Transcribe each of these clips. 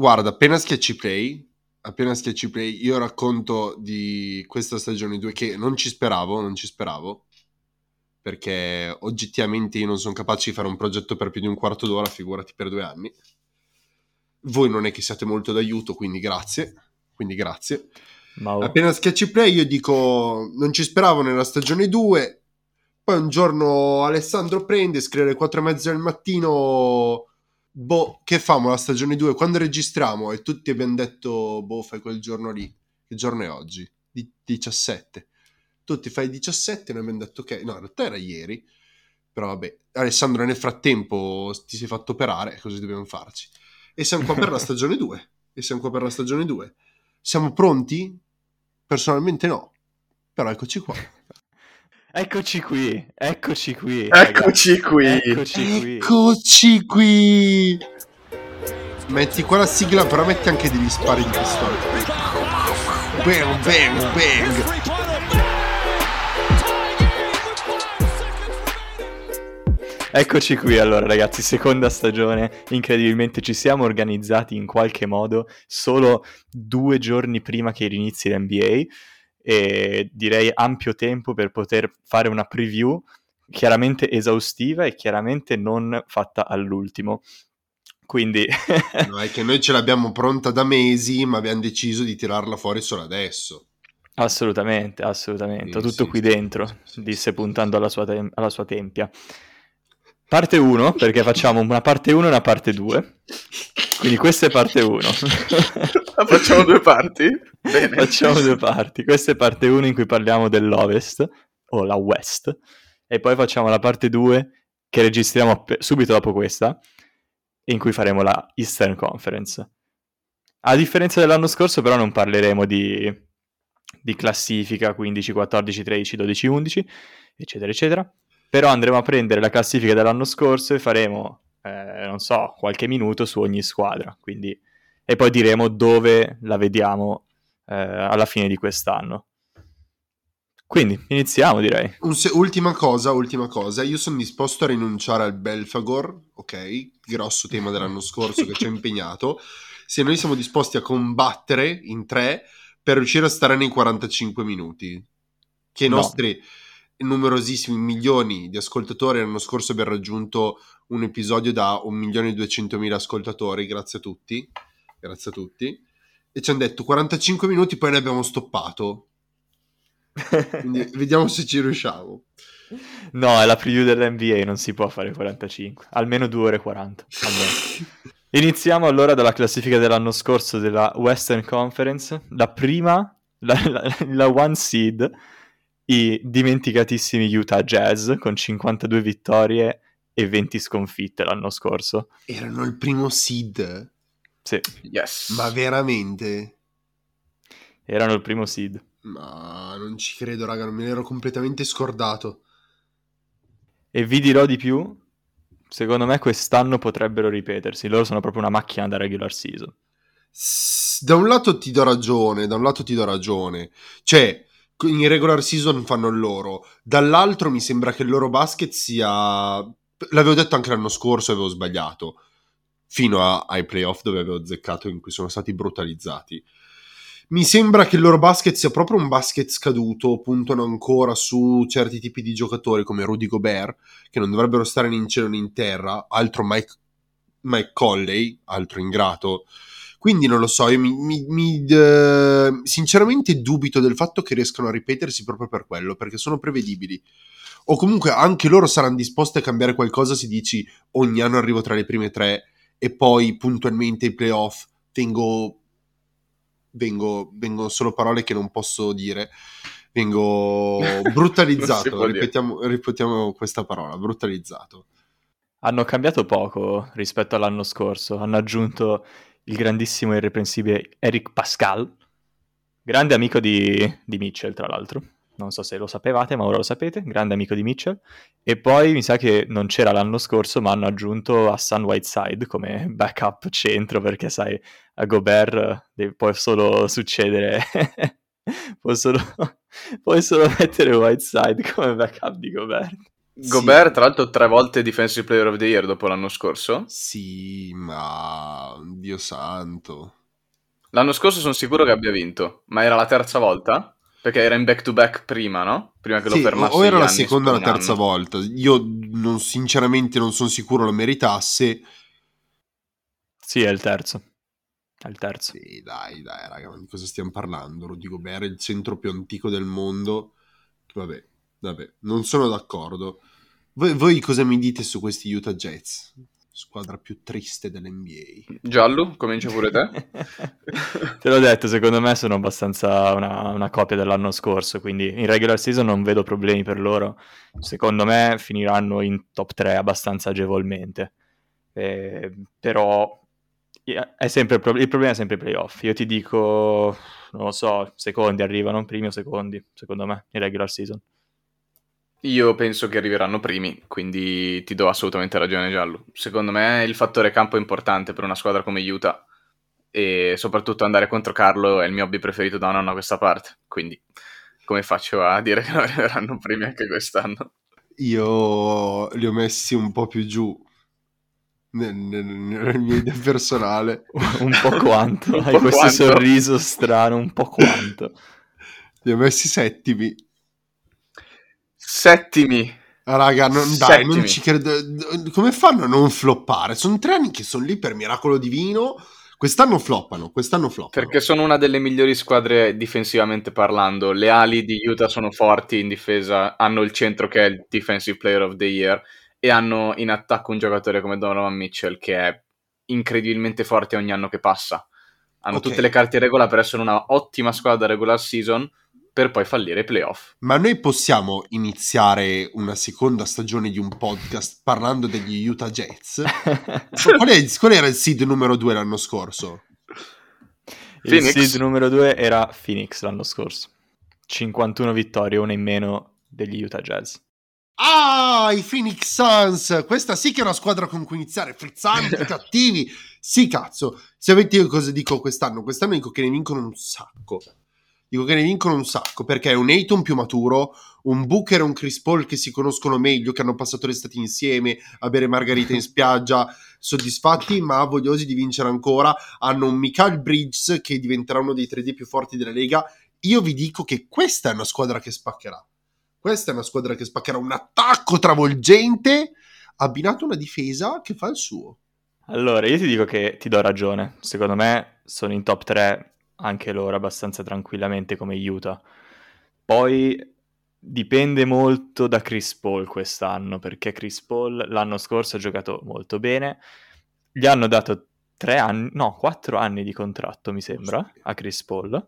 Guarda, appena schiacci play, appena schiacci play, io racconto di questa stagione 2 che non ci speravo, non ci speravo, perché oggettivamente io non sono capace di fare un progetto per più di un quarto d'ora, figurati per due anni. Voi non è che siate molto d'aiuto, quindi grazie, quindi grazie. Ma oh, Appena schiacci play io dico non ci speravo nella stagione 2, poi un giorno Alessandro prende, scrive alle 4 e mezza del mattino boh, che famo la stagione 2? Quando registriamo? E tutti abbiamo detto, boh, fai quel giorno lì. Che giorno è oggi? Di 17. Tutti fai 17 e noi abbiamo detto, ok, no, in realtà era ieri. Però vabbè, Alessandro nel frattempo ti sei fatto operare, così dobbiamo farci. E siamo qua per la stagione 2. E siamo qua per la stagione 2. Siamo pronti? Personalmente no. Però eccoci qua. Eccoci qui, eccoci qui. Eccoci qui. Eccoci qui. Eccoci qui. Metti qua la sigla, però metti anche degli spari di pistola. Bang, bang, bang. Eccoci qui allora ragazzi, seconda stagione, incredibilmente ci siamo organizzati in qualche modo solo due giorni prima che inizi l'NBA e direi ampio tempo per poter fare una preview chiaramente esaustiva e chiaramente non fatta all'ultimo. Quindi No, è che noi ce l'abbiamo pronta da mesi, ma abbiamo deciso di tirarla fuori solo adesso. assolutamente, assolutamente, Sì, tutto sì, qui dentro, sì, disse puntando alla sua, tem- alla sua tempia. Parte 1, perché facciamo una parte 1 e una parte 2. Quindi questa è parte 1. Facciamo due parti? Bene. Facciamo due parti. Questa è parte 1 in cui parliamo dell'Ovest o la West e poi facciamo la parte 2 che registriamo app- subito dopo questa in cui faremo la Eastern Conference. A differenza dell'anno scorso però non parleremo di, di classifica 15, 14, 13, 12, 11 eccetera eccetera. Però andremo a prendere la classifica dell'anno scorso e faremo, eh, non so, qualche minuto su ogni squadra. Quindi, e poi diremo dove la vediamo eh, alla fine di quest'anno. Quindi iniziamo direi. Un se- ultima cosa, ultima cosa, io sono disposto a rinunciare al Belfagor, ok? Grosso tema dell'anno scorso che ci ha impegnato. Se noi siamo disposti a combattere in tre per riuscire a stare nei 45 minuti. Che i No. Numerosissimi milioni di ascoltatori l'anno scorso abbiamo raggiunto un episodio da 1 milione e 200 mila ascoltatori, grazie a tutti. Grazie a tutti. E ci hanno detto 45 minuti, poi ne abbiamo stoppato. Quindi vediamo se ci riusciamo. No, è la preview dell'NBA, non si può fare 45, almeno 2 ore e 40. almeno. Iniziamo allora dalla classifica dell'anno scorso della Western Conference. La prima, la, la- la one seed, i dimenticatissimi Utah Jazz con 52 vittorie e 20 sconfitte l'anno scorso. Erano il primo seed? Sì, Yes. Ma veramente? erano il primo seed. Ma non ci credo, raga, non me l'ero completamente scordato. E vi dirò di più, secondo me quest'anno potrebbero ripetersi. Loro sono proprio una macchina da regular season. S- Da un lato ti do ragione, da un lato ti do ragione. Cioè, in regular season fanno il loro. Dall'altro mi sembra che il loro basket sia... L'avevo detto anche l'anno scorso avevo sbagliato. Fino a- ai playoff dove avevo azzeccato in cui sono stati brutalizzati. Mi sembra che il loro basket sia proprio un basket scaduto, puntano ancora su certi tipi di giocatori come Rudy Gobert, che non dovrebbero stare né in cielo né in terra, altro Mike, Mike Colley, altro ingrato. Quindi non lo so, io mi, mi- mi, eh, sinceramente dubito del fatto che riescano a ripetersi proprio per quello, perché sono prevedibili. O comunque anche loro saranno disposti a cambiare qualcosa se dici ogni anno arrivo tra le prime tre e poi puntualmente ai playoff vengo, vengo, vengono solo parole che non posso dire, vengo brutalizzato, ripetiamo, ripetiamo questa parola, brutalizzato. Hanno cambiato poco rispetto all'anno scorso. Hanno aggiunto il grandissimo e irreprensibile Eric Pascal, grande amico di, di Mitchell, tra l'altro. Non so se lo sapevate, ma ora lo sapete, grande amico di Mitchell. E poi mi sa che non c'era l'anno scorso, ma hanno aggiunto Hassan Whiteside come backup centro, perché sai, a Gobert eh, può solo succedere... può solo... puoi solo mettere Whiteside come backup di Gobert. Gobert, tra l'altro, tre volte Defensive Player of the Year dopo l'anno scorso. Sì, ma Dio santo. L'anno scorso sono sicuro che abbia vinto, ma era la terza volta? Perché era in back to back prima, no? Prima che Sì, lo fermasse. o era la seconda o la terza anno. volta. Io non- sinceramente non sono sicuro lo meritasse. Sì, è il terzo. È il terzo. Sì, dai, dai, raga, ma di cosa stiamo parlando? Rudy Gobert è il centro più antico del mondo. Vabbè, vabbè, non sono d'accordo. Voi, voi cosa mi dite su questi Utah Jazz? Squadra più triste dell'NBA. Giallo, comincia pure te. Te l'ho detto, secondo me sono abbastanza una, una copia dell'anno scorso, quindi in regular season non vedo problemi per loro. Secondo me finiranno in top 3 abbastanza agevolmente. Eh, però è sempre il problema è sempre i playoff. Io ti dico, non lo so, secondi arrivano, primi o secondi, secondo me, in regular season. Io penso che arriveranno primi, quindi ti do assolutamente ragione, Giallo. Secondo me il fattore campo è importante per una squadra come Utah e soprattutto andare contro Carlo è il mio hobby preferito da un anno a questa parte. Quindi come faccio a dire che non arriveranno primi anche quest'anno? Io li ho messi un po' più giù nel, nel- nella mia idea personale. un po' quanto, Un hai po' questo quanto? sorriso strano, un po' quanto. Li ho messi settimi. Settimi. Raga, non, dai, non ci credo. Come fanno a non floppare? Sono tre anni che sono lì per miracolo divino. Quest'anno floppano, quest'anno floppano. Perché sono una delle migliori squadre difensivamente parlando. Le ali di Utah sono forti in difesa, hanno il centro che è il Defensive Player of the Year e hanno in attacco un giocatore come Donovan Mitchell che è incredibilmente forte ogni anno che passa. Hanno Ok. tutte le carte in regola per essere una ottima squadra regular season per poi fallire i playoff. Ma noi possiamo iniziare una seconda stagione di un podcast parlando degli Utah Jazz? qual, è- qual era il seed numero due l'anno scorso? Il Phoenix? seed numero 2 era Phoenix l'anno scorso. 51 vittorie, una in meno degli Utah Jazz. Ah, i Phoenix Suns! Questa sì che è una squadra con cui iniziare. Frizzanti, cattivi. Sì, cazzo. Se avete io cosa dico quest'anno? Quest'anno dico che ne vincono un sacco. Dico che ne vincono un sacco perché è un Ayton più maturo, un Booker e un Chris Paul che si conoscono meglio, che hanno passato l'estate insieme a bere margarita in spiaggia, soddisfatti ma vogliosi di vincere ancora. Hanno un Michael Bridges che diventerà uno dei 3D più forti della Lega. Io vi dico che questa è una squadra che spaccherà. Questa è una squadra che spaccherà un attacco travolgente abbinato a una difesa che fa il suo. Allora, io ti dico che ti do ragione. Secondo me sono in top 3 anche loro abbastanza tranquillamente come Utah. Poi dipende molto da Chris Paul quest'anno, perché Chris Paul l'anno scorso ha giocato molto bene. Gli hanno dato tre anni, no, quattro anni di contratto, mi sembra, a Chris Paul.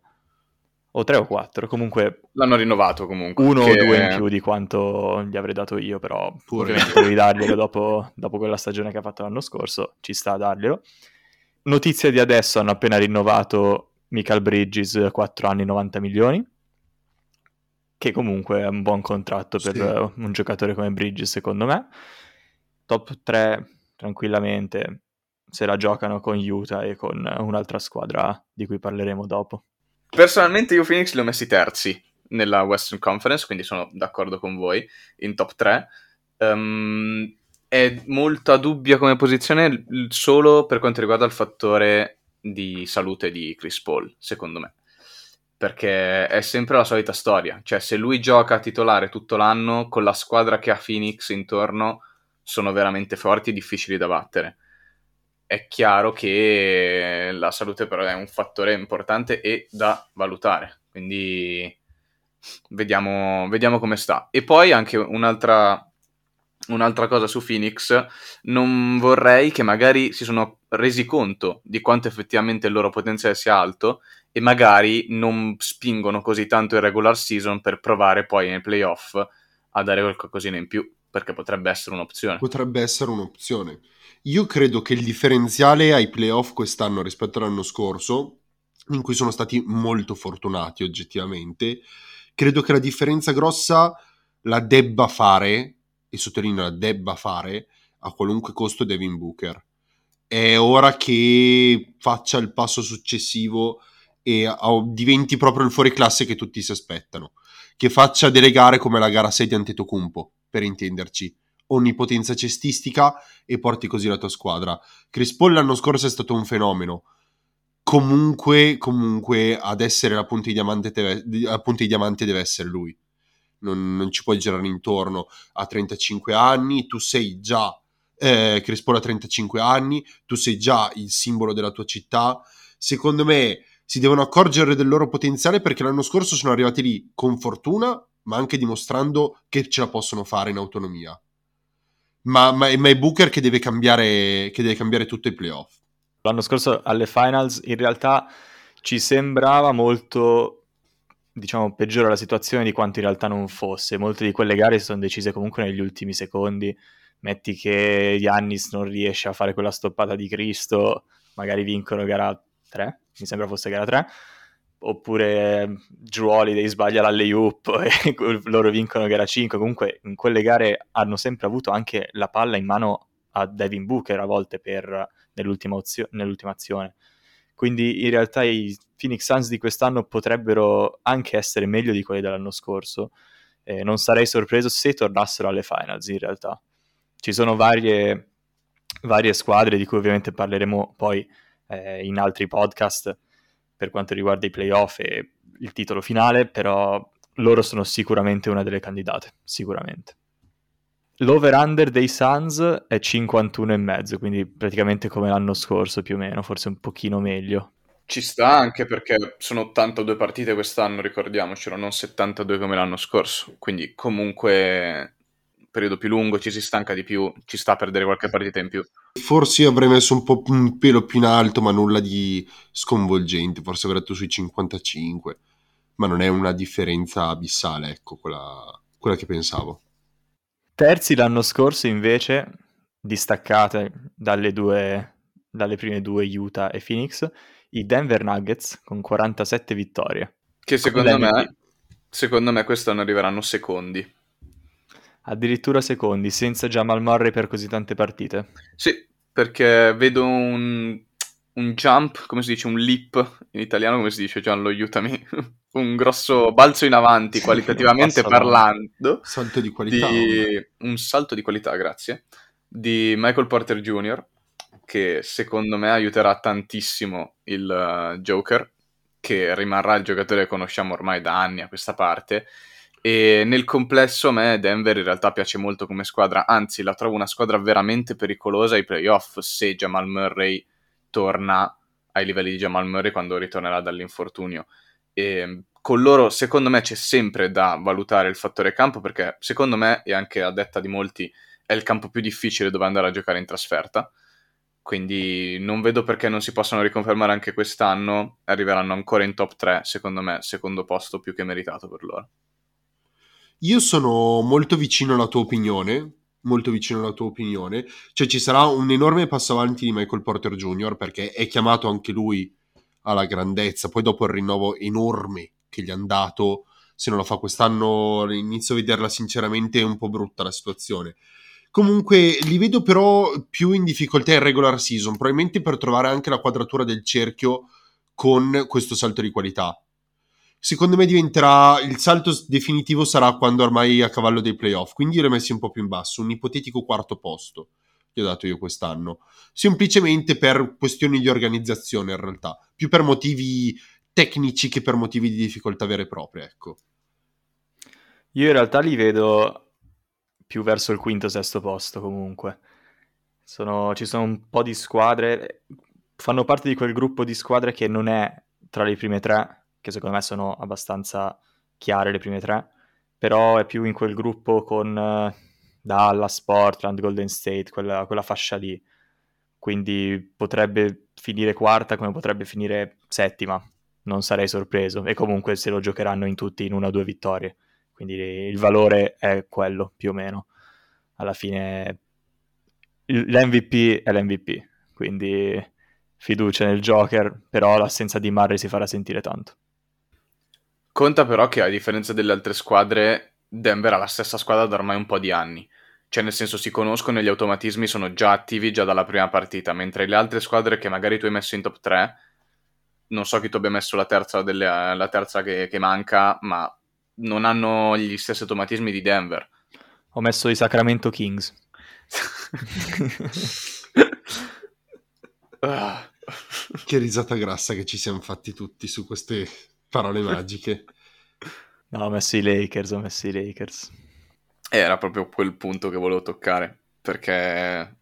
O tre o quattro, comunque L'hanno rinnovato comunque. uno che- o due in più di quanto gli avrei dato io, però Pure. devi darglielo dopo, dopo quella stagione che ha fatto l'anno scorso, ci sta a darglielo. Notizie di adesso hanno appena rinnovato Michael Bridges 4 anni 90 milioni, che comunque è un buon contratto per Sì. un giocatore come Bridges secondo me. Top 3 tranquillamente se la giocano con Utah e con un'altra squadra di cui parleremo dopo. Personalmente io Phoenix li ho messi terzi nella Western Conference, quindi sono d'accordo con voi, in top 3. Ehm, è molto a dubbia come posizione solo per quanto riguarda il fattore di salute di Chris Paul, secondo me. Perché è sempre la solita storia, cioè se lui gioca titolare tutto l'anno con la squadra che ha Phoenix intorno sono veramente forti e difficili da battere. È chiaro che la salute però è un fattore importante e da valutare, quindi vediamo, vediamo come sta. E poi anche un'altra, un'altra cosa su Phoenix, non vorrei che magari si sono resi conto di quanto effettivamente il loro potenziale sia alto e magari non spingono così tanto in regular season per provare poi nei playoff a dare qualcosina in più, perché potrebbe essere un'opzione. Potrebbe essere un'opzione. Io credo che il differenziale ai playoff quest'anno rispetto all'anno scorso, in cui sono stati molto fortunati oggettivamente, credo che la differenza grossa la debba fare, e sottolineo la debba fare, a qualunque costo Devin Booker. È ora che faccia il passo successivo e diventi proprio il fuoriclasse che tutti si aspettano. Che faccia delle gare come la gara 6 di Antetokounmpo, per intenderci onnipotenza cestistica e porti così la tua squadra. Chris Paul l'anno scorso è stato un fenomeno. Comunque, comunque, ad essere la punta di diamante, deve, la punta di diamante deve essere lui. Non, non, ci puoi girare intorno. A 35 anni, tu sei già eh, Chris Paul a 35 anni, tu sei già il simbolo della tua città. Secondo me si devono accorgere del loro potenziale perché l'anno scorso sono arrivati lì con fortuna, ma anche dimostrando che ce la possono fare in autonomia. Ma, ma, ma è Booker che deve, cambiare, che deve cambiare tutto i playoff. L'anno scorso alle finals in realtà ci sembrava molto diciamo peggiore la situazione di quanto in realtà non fosse. Molte di quelle gare si sono decise comunque negli ultimi secondi metti che Giannis non riesce a fare quella stoppata di Cristo, magari vincono gara 3, mi sembra fosse gara 3, oppure Drew Holiday sbaglia l'alley-oop e loro vincono gara 5, comunque in quelle gare hanno sempre avuto anche la palla in mano a Devin Booker a volte per, nell'ultima, ozio- nell'ultima azione. Quindi in realtà i Phoenix Suns di quest'anno potrebbero anche essere meglio di quelli dell'anno scorso. Eh, non sarei sorpreso se tornassero alle finals in realtà ci sono varie, varie squadre di cui ovviamente parleremo poi eh, in altri podcast per quanto riguarda i playoff e il titolo finale, però loro sono sicuramente una delle candidate, sicuramente. L'over-under dei Suns è 51,5, quindi praticamente come l'anno scorso più o meno, forse un pochino meglio. Ci sta anche perché sono 82 partite quest'anno, ricordiamocelo, non 72 come l'anno scorso, quindi comunque periodo più lungo, ci si stanca di più, ci sta a perdere qualche partita in più. Forse io avrei messo un po' un pelo più in alto, ma nulla di sconvolgente, forse avrei detto sui 55, ma non è una differenza abissale, ecco, quella, quella che pensavo. Terzi l'anno scorso invece, distaccate dalle, due, dalle prime due Utah e Phoenix, i Denver Nuggets con 47 vittorie. Che secondo me, secondo me quest'anno arriveranno secondi addirittura secondi, senza Jamal Murray per così tante partite. Sì, perché vedo un, un jump, come si dice, un leap in italiano, come si dice Gianlo, aiutami, un grosso balzo in avanti qualitativamente parlando. Salto di qualità. Di, un salto di qualità, grazie, di Michael Porter Jr., che secondo me aiuterà tantissimo il uh, Joker, che rimarrà il giocatore che conosciamo ormai da anni a questa parte, e nel complesso a me Denver in realtà piace molto come squadra, anzi la trovo una squadra veramente pericolosa ai playoff se Jamal Murray torna ai livelli di Jamal Murray quando ritornerà dall'infortunio. E con loro secondo me c'è sempre da valutare il fattore campo perché secondo me, e anche a detta di molti, è il campo più difficile dove andare a giocare in trasferta. Quindi non vedo perché non si possano riconfermare anche quest'anno, arriveranno ancora in top 3, secondo me, secondo posto più che meritato per loro. Io sono molto vicino alla tua opinione, molto vicino alla tua opinione, cioè ci sarà un enorme passo avanti di Michael Porter Jr. perché è chiamato anche lui alla grandezza, poi dopo il rinnovo enorme che gli hanno dato, se non lo fa quest'anno inizio a vederla sinceramente un po' brutta la situazione. Comunque li vedo però più in difficoltà in regular season, probabilmente per trovare anche la quadratura del cerchio con questo salto di qualità. Secondo me diventerà il salto definitivo sarà quando ormai è a cavallo dei playoff quindi io l'ho messi un po' più in basso un ipotetico quarto posto che ho dato io quest'anno. Semplicemente per questioni di organizzazione in realtà. Più per motivi tecnici che per motivi di difficoltà vere e proprie ecco. Io in realtà li vedo più verso il quinto sesto posto comunque. Sono, ci sono un po' di squadre fanno parte di quel gruppo di squadre che non è tra le prime tre che secondo me sono abbastanza chiare le prime tre, però è più in quel gruppo con uh, Dallas, Portland, Golden State, quella, quella fascia lì. Quindi potrebbe finire quarta come potrebbe finire settima, non sarei sorpreso. E comunque se lo giocheranno in tutti in una o due vittorie. Quindi il valore è quello più o meno. Alla fine l'MVP è l'MVP, quindi fiducia nel Joker, però l'assenza di Murray si farà sentire tanto. Conta però che a differenza delle altre squadre, Denver ha la stessa squadra da ormai un po' di anni. Cioè, nel senso, si conoscono e gli automatismi sono già attivi già dalla prima partita, mentre le altre squadre che magari tu hai messo in top 3, non so chi tu abbia messo la terza, delle, la terza che, che manca, ma non hanno gli stessi automatismi di Denver. Ho messo i Sacramento Kings. Ah. che risata grassa che ci siamo fatti tutti su queste parole magiche. No, ho messo i Lakers, ho messo i Lakers. Era proprio quel punto che volevo toccare, perché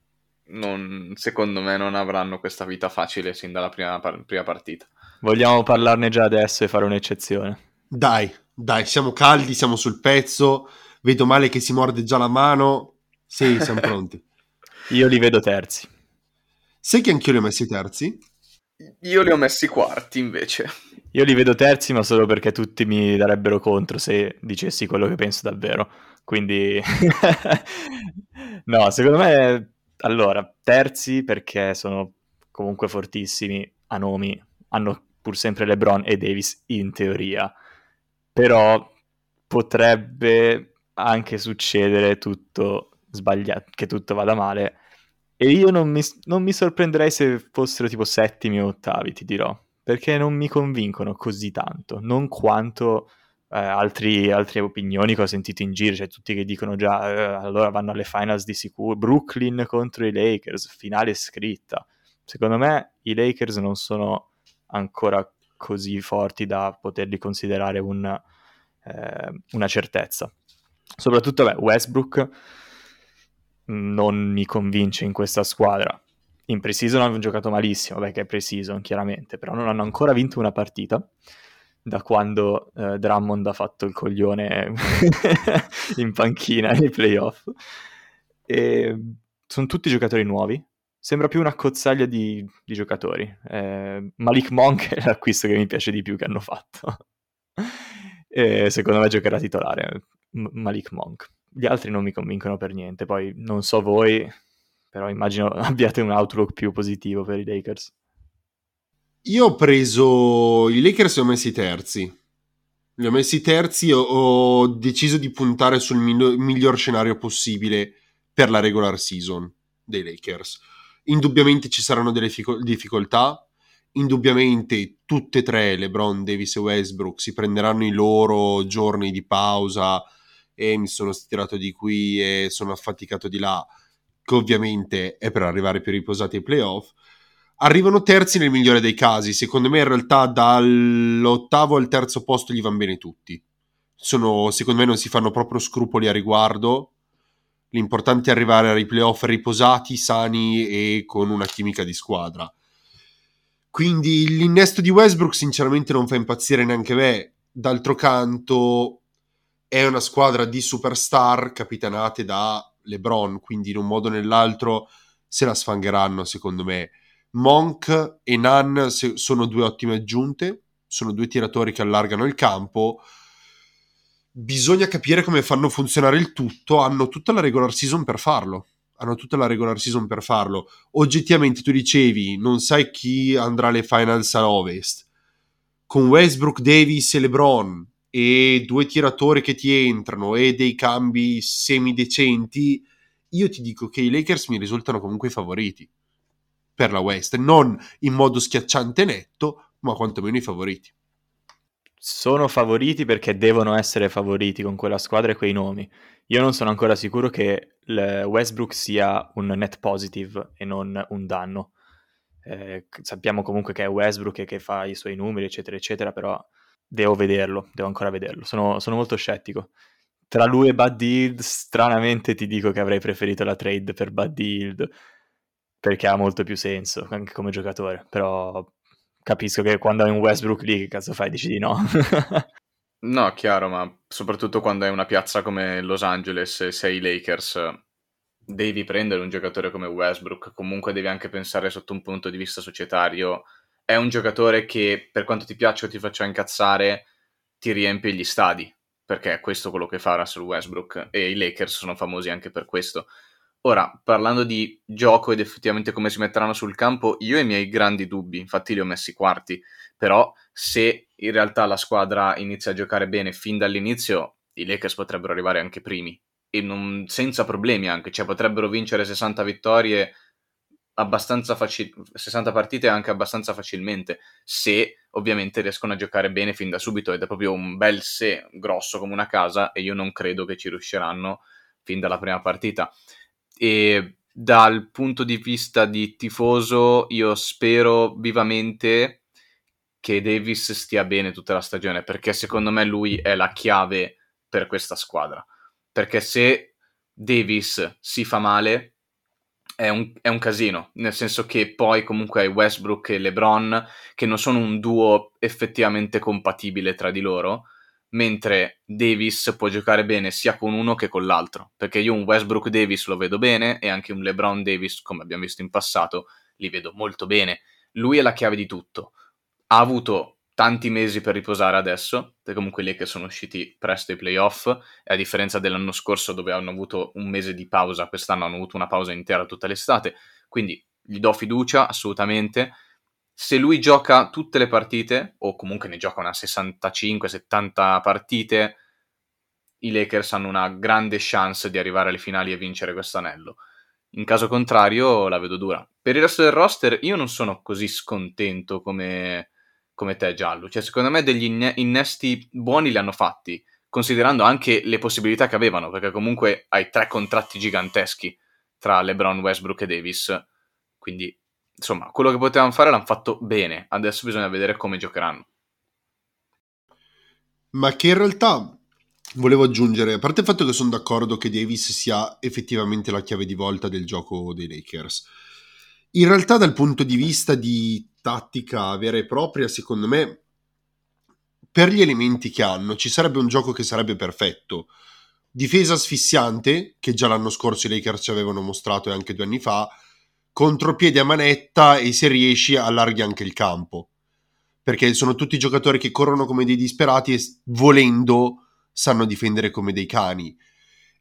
non, secondo me non avranno questa vita facile sin dalla prima, prima partita. Vogliamo parlarne già adesso e fare un'eccezione? Dai, dai, siamo caldi, siamo sul pezzo, vedo male che si morde già la mano. Sì, siamo pronti. Io li vedo terzi. Sai che anch'io li ho messi terzi? Io li ho messi quarti invece. Io li vedo terzi, ma solo perché tutti mi darebbero contro se dicessi quello che penso davvero. Quindi, no, secondo me, allora, terzi perché sono comunque fortissimi a nomi, hanno pur sempre LeBron e Davis in teoria, però potrebbe anche succedere tutto sbagliato, che tutto vada male. E io non mi, non mi sorprenderei se fossero tipo settimi o ottavi, ti dirò, perché non mi convincono così tanto, non quanto eh, altri, altre opinioni che ho sentito in giro, cioè tutti che dicono già eh, allora vanno alle finals di sicuro, Brooklyn contro i Lakers, finale scritta. Secondo me i Lakers non sono ancora così forti da poterli considerare un, eh, una certezza. Soprattutto beh, Westbrook non mi convince in questa squadra. In pre-season hanno giocato malissimo, perché è pre-season chiaramente, però non hanno ancora vinto una partita da quando eh, Drummond ha fatto il coglione in panchina nei playoff. E sono tutti giocatori nuovi, sembra più una cozzaglia di, di giocatori. Eh, Malik Monk è l'acquisto che mi piace di più che hanno fatto. e secondo me giocherà titolare M- Malik Monk gli altri non mi convincono per niente. Poi non so voi, però immagino abbiate un outlook più positivo per i Lakers. Io ho preso i Lakers e ho messi terzi. Li ho messi terzi e ho deciso di puntare sul miglior scenario possibile per la regular season dei Lakers. Indubbiamente ci saranno delle difficoltà, indubbiamente tutte e tre, LeBron, Davis e Westbrook, si prenderanno i loro giorni di pausa e mi sono stirato di qui e sono affaticato di là, che ovviamente è per arrivare più riposati ai playoff. Arrivano terzi nel migliore dei casi. Secondo me, in realtà, dall'ottavo al terzo posto gli vanno bene tutti. Sono, secondo me, non si fanno proprio scrupoli a riguardo. L'importante è arrivare ai playoff riposati, sani e con una chimica di squadra. Quindi l'innesto di Westbrook, sinceramente, non fa impazzire neanche me. D'altro canto, è una squadra di superstar capitanate da LeBron, quindi in un modo o nell'altro se la sfangheranno, secondo me. Monk e Nan sono due ottime aggiunte, sono due tiratori che allargano il campo. Bisogna capire come fanno funzionare il tutto. Hanno tutta la regular season per farlo. Hanno tutta la regular season per farlo. Oggettivamente, tu dicevi, non sai chi andrà alle finals a ovest. Con Westbrook, Davis e LeBron e due tiratori che ti entrano e dei cambi semidecenti, io ti dico che i Lakers mi risultano comunque i favoriti per la West, non in modo schiacciante netto, ma quantomeno i favoriti. Sono favoriti perché devono essere favoriti con quella squadra e quei nomi. Io non sono ancora sicuro che Westbrook sia un net positive e non un danno. Eh, sappiamo comunque che è Westbrook e che fa i suoi numeri, eccetera, eccetera, però Devo vederlo, devo ancora vederlo. Sono, sono molto scettico. Tra lui e Bud Hield, stranamente ti dico che avrei preferito la trade per Bud Hield, perché ha molto più senso anche come giocatore. Però capisco che quando hai un Westbrook lì, che cazzo fai? Dici di no. no, chiaro, ma soprattutto quando hai una piazza come Los Angeles e sei Lakers, devi prendere un giocatore come Westbrook. Comunque devi anche pensare sotto un punto di vista societario è un giocatore che per quanto ti piaccia o ti faccia incazzare ti riempie gli stadi perché è questo quello che fa Russell Westbrook e i Lakers sono famosi anche per questo. Ora, parlando di gioco ed effettivamente come si metteranno sul campo, io ho i miei grandi dubbi, infatti li ho messi quarti, però se in realtà la squadra inizia a giocare bene fin dall'inizio, i Lakers potrebbero arrivare anche primi e non, senza problemi anche, cioè potrebbero vincere 60 vittorie abbastanza facil- 60 partite anche abbastanza facilmente, se ovviamente riescono a giocare bene fin da subito ed è proprio un bel se grosso come una casa e io non credo che ci riusciranno fin dalla prima partita. E dal punto di vista di tifoso, io spero vivamente che Davis stia bene tutta la stagione, perché secondo me lui è la chiave per questa squadra. Perché se Davis si fa male, è un, è un, casino, nel senso che poi comunque hai Westbrook e LeBron che non sono un duo effettivamente compatibile tra di loro, mentre Davis può giocare bene sia con uno che con l'altro, perché io un Westbrook Davis lo vedo bene e anche un LeBron Davis, come abbiamo visto in passato, li vedo molto bene. Lui è la chiave di tutto. Ha avuto tanti mesi per riposare adesso, perché comunque lì che sono usciti presto i playoff, e a differenza dell'anno scorso dove hanno avuto un mese di pausa, quest'anno hanno avuto una pausa intera tutta l'estate, quindi gli do fiducia assolutamente. Se lui gioca tutte le partite, o comunque ne gioca una 65-70 partite, i Lakers hanno una grande chance di arrivare alle finali e vincere questo anello. In caso contrario, la vedo dura. Per il resto del roster, io non sono così scontento come, come te Giallo. Cioè, secondo me degli inne- innesti buoni li hanno fatti, considerando anche le possibilità che avevano, perché comunque hai tre contratti giganteschi tra LeBron, Westbrook e Davis. Quindi, insomma, quello che potevano fare l'hanno fatto bene. Adesso bisogna vedere come giocheranno. Ma che in realtà volevo aggiungere, a parte il fatto che sono d'accordo che Davis sia effettivamente la chiave di volta del gioco dei Lakers. In realtà, dal punto di vista di tattica vera e propria, secondo me, per gli elementi che hanno, ci sarebbe un gioco che sarebbe perfetto. Difesa asfissiante, che già l'anno scorso i Lakers ci avevano mostrato e anche due anni fa, contropiede a manetta e se riesci allarghi anche il campo. Perché sono tutti giocatori che corrono come dei disperati e volendo sanno difendere come dei cani.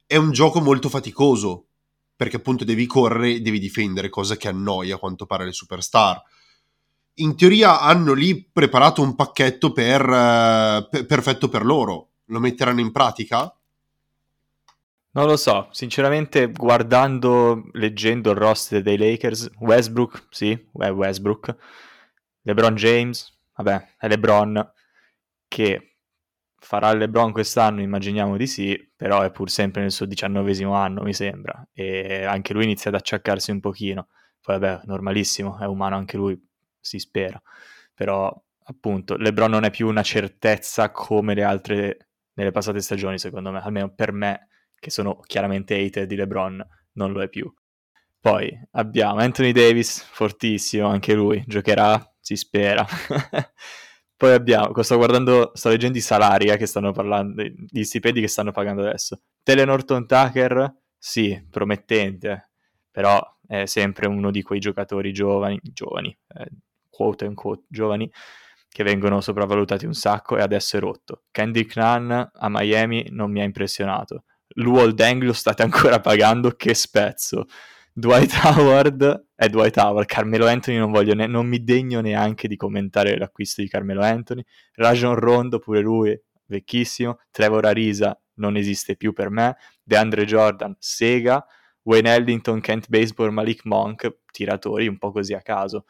È un gioco molto faticoso, perché appunto devi correre e devi difendere, cosa che annoia a quanto pare le superstar in teoria hanno lì preparato un pacchetto per, uh, per, perfetto per loro. Lo metteranno in pratica? Non lo so, sinceramente guardando, leggendo il roster dei Lakers, Westbrook, sì, è Westbrook, LeBron James, vabbè, è LeBron che farà LeBron quest'anno, immaginiamo di sì, però è pur sempre nel suo diciannovesimo anno, mi sembra, e anche lui inizia ad acciaccarsi un pochino. Poi vabbè, normalissimo, è umano anche lui, si spera. Però appunto LeBron non è più una certezza come le altre nelle passate stagioni, secondo me, almeno per me, che sono chiaramente hater di LeBron, non lo è più. Poi abbiamo Anthony Davis, fortissimo, anche lui, giocherà, si spera. Poi abbiamo, sto guardando, sto leggendo i salari eh, che stanno parlando, gli stipendi che stanno pagando adesso. Norton Tucker, sì, promettente, però è sempre uno di quei giocatori giovani, giovani, eh, quote unquote giovani che vengono sopravvalutati un sacco e adesso è rotto. Kendrick Nunn a Miami non mi ha impressionato. Luol Deng lo state ancora pagando, che spezzo. Dwight Howard è Dwight Howard, Carmelo Anthony non, voglio ne- non mi degno neanche di commentare l'acquisto di Carmelo Anthony. Rajon Rondo pure lui, vecchissimo. Trevor Arisa non esiste più per me. DeAndre Jordan, Sega. Wayne Ellington, Kent Baseball, Malik Monk, tiratori un po' così a caso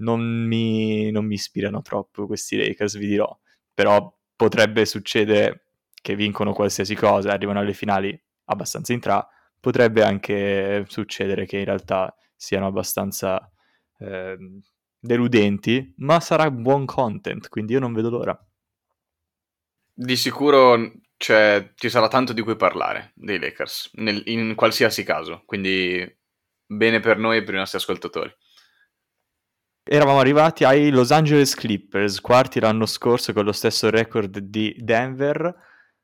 non mi, non mi ispirano troppo questi Lakers, vi dirò. Però potrebbe succedere che vincono qualsiasi cosa, arrivano alle finali abbastanza in tra, potrebbe anche succedere che in realtà siano abbastanza eh, deludenti, ma sarà buon content, quindi io non vedo l'ora. Di sicuro cioè, ci sarà tanto di cui parlare dei Lakers, nel, in qualsiasi caso, quindi bene per noi e per i nostri ascoltatori eravamo arrivati ai Los Angeles Clippers, quarti l'anno scorso con lo stesso record di Denver,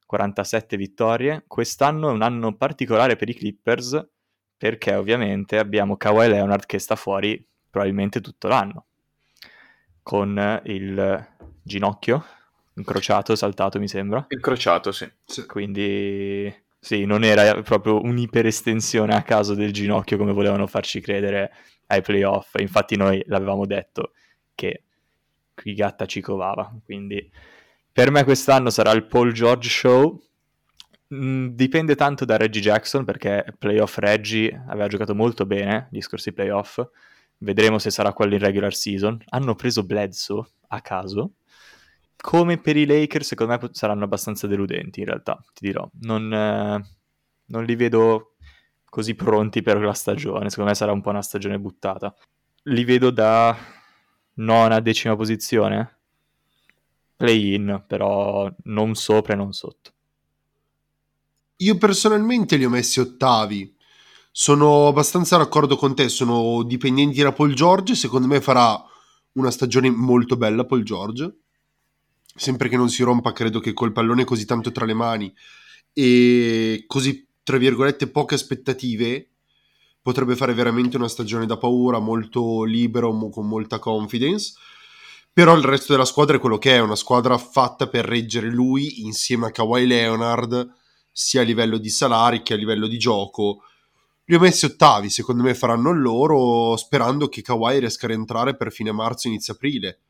47 vittorie. Quest'anno è un anno particolare per i Clippers perché ovviamente abbiamo Kawhi Leonard che sta fuori probabilmente tutto l'anno con il ginocchio incrociato, saltato mi sembra. Incrociato, sì. sì. Quindi sì, non era proprio un'iperestensione a caso del ginocchio come volevano farci credere ai playoff. Infatti noi l'avevamo detto che qui gatta ci covava. Quindi per me quest'anno sarà il Paul George Show. Mm, dipende tanto da Reggie Jackson perché playoff Reggie aveva giocato molto bene gli scorsi playoff. Vedremo se sarà quello in regular season. Hanno preso Bledsoe a caso. Come per i Lakers, secondo me saranno abbastanza deludenti in realtà, ti dirò. Non, eh, non li vedo così pronti per la stagione. Secondo me sarà un po' una stagione buttata. Li vedo da nona, decima posizione. Play-in, però non sopra e non sotto. Io personalmente li ho messi ottavi. Sono abbastanza d'accordo con te, sono dipendenti da Paul George. Secondo me farà una stagione molto bella Paul George. Sempre che non si rompa, credo che col pallone così tanto tra le mani e così, tra virgolette, poche aspettative, potrebbe fare veramente una stagione da paura, molto libero, mo- con molta confidence. Però il resto della squadra è quello che è, una squadra fatta per reggere lui insieme a Kawhi Leonard, sia a livello di salari che a livello di gioco. Li ho messi ottavi, secondo me faranno loro, sperando che Kawhi riesca a rientrare per fine marzo, inizio aprile.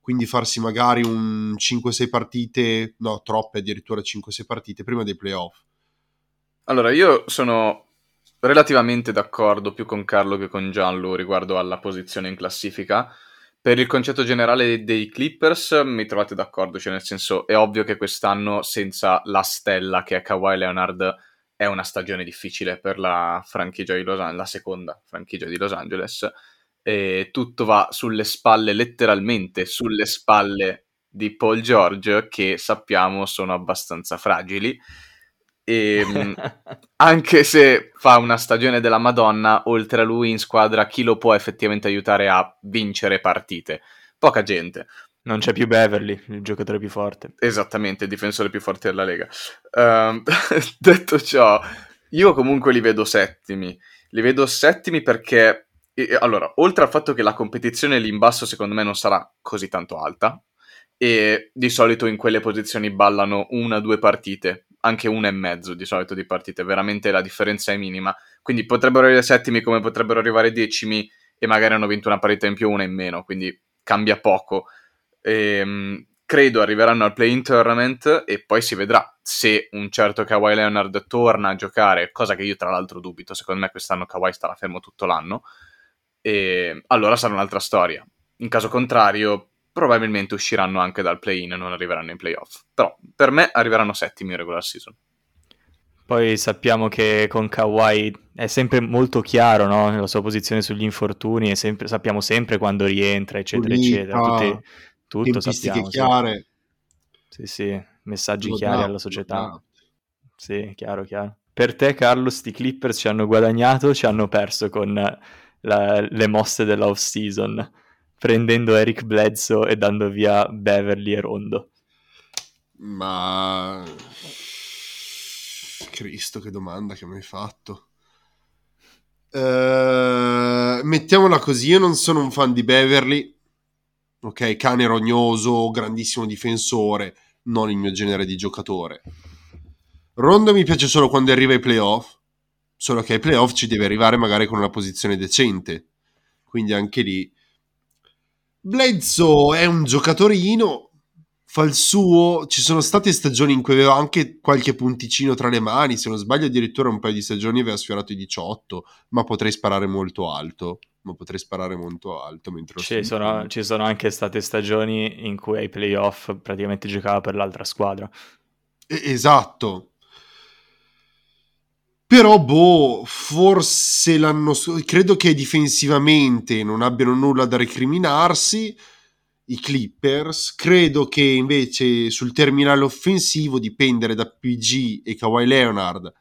Quindi farsi magari un 5-6 partite, no, troppe addirittura 5-6 partite prima dei playoff. Allora, io sono relativamente d'accordo più con Carlo che con Gianlu riguardo alla posizione in classifica. Per il concetto generale dei Clippers mi trovate d'accordo, cioè nel senso è ovvio che quest'anno senza la stella che è Kawhi Leonard è una stagione difficile per la franchigia di Los Angeles, la seconda franchigia di Los Angeles. E tutto va sulle spalle, letteralmente sulle spalle di Paul George, che sappiamo sono abbastanza fragili. E anche se fa una stagione della Madonna, oltre a lui in squadra, chi lo può effettivamente aiutare a vincere partite? Poca gente. Non c'è più Beverly, il giocatore più forte. Esattamente, il difensore più forte della Lega. Uh, detto ciò, io comunque li vedo settimi. Li vedo settimi perché, e, allora, oltre al fatto che la competizione lì in basso secondo me non sarà così tanto alta, e di solito in quelle posizioni ballano una o due partite, anche una e mezzo di solito di partite, veramente la differenza è minima. Quindi potrebbero arrivare settimi come potrebbero arrivare decimi e magari hanno vinto una partita in più, una in meno, quindi cambia poco e, ehm, credo arriveranno al play-in tournament e poi si vedrà se un certo Kawhi Leonard torna a giocare, cosa che io tra l'altro dubito, secondo me quest'anno Kawhi starà fermo tutto l'anno, e allora sarà un'altra storia. In caso contrario, probabilmente usciranno anche dal play-in e non arriveranno in playoff. Però per me arriveranno settimi in regular season. Poi sappiamo che con Kawhi è sempre molto chiaro no? la sua posizione sugli infortuni sempre, sappiamo sempre quando rientra, eccetera, Pulita. eccetera. Tutti, tutto sappiamo. chiare. Sì, sì, messaggi lo chiari alla società. Sì, chiaro, chiaro. Per te, Carlo, sti Clippers ci hanno guadagnato o ci hanno perso con la, le mosse dell'off season, prendendo Eric Bledsoe e dando via Beverly e Rondo? Ma... Cristo, che domanda che mi hai fatto. Uh, mettiamola così, io non sono un fan di Beverly, ok? Cane rognoso, grandissimo difensore, non il mio genere di giocatore. Rondo mi piace solo quando arriva ai playoff, solo che ai playoff ci deve arrivare magari con una posizione decente. Quindi anche lì Bledsoe è un giocatorino, fa il suo. Ci sono state stagioni in cui aveva anche qualche punticino tra le mani. Se non sbaglio, addirittura un paio di stagioni aveva sfiorato i 18, ma potrei sparare molto alto ma potrei sparare molto alto mentre ci sono, ci sono anche state stagioni in cui ai playoff praticamente giocava per l'altra squadra. esatto. Però, boh, forse scorso. Credo che difensivamente non abbiano nulla da recriminarsi. I Clippers. Credo che invece sul terminale offensivo dipendere da PG e Kawhi Leonard.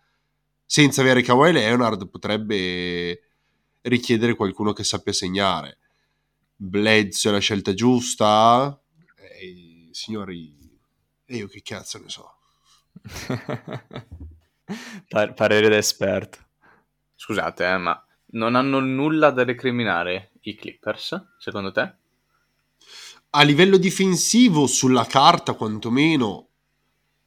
Senza avere Kawhi Leonard potrebbe richiedere qualcuno che sappia segnare. Bledsoe è la scelta giusta? Eh, signori, e io che cazzo ne so. Par- parere da esperto. Scusate, eh, ma non hanno nulla da recriminare i Clippers, secondo te? A livello difensivo, sulla carta quantomeno,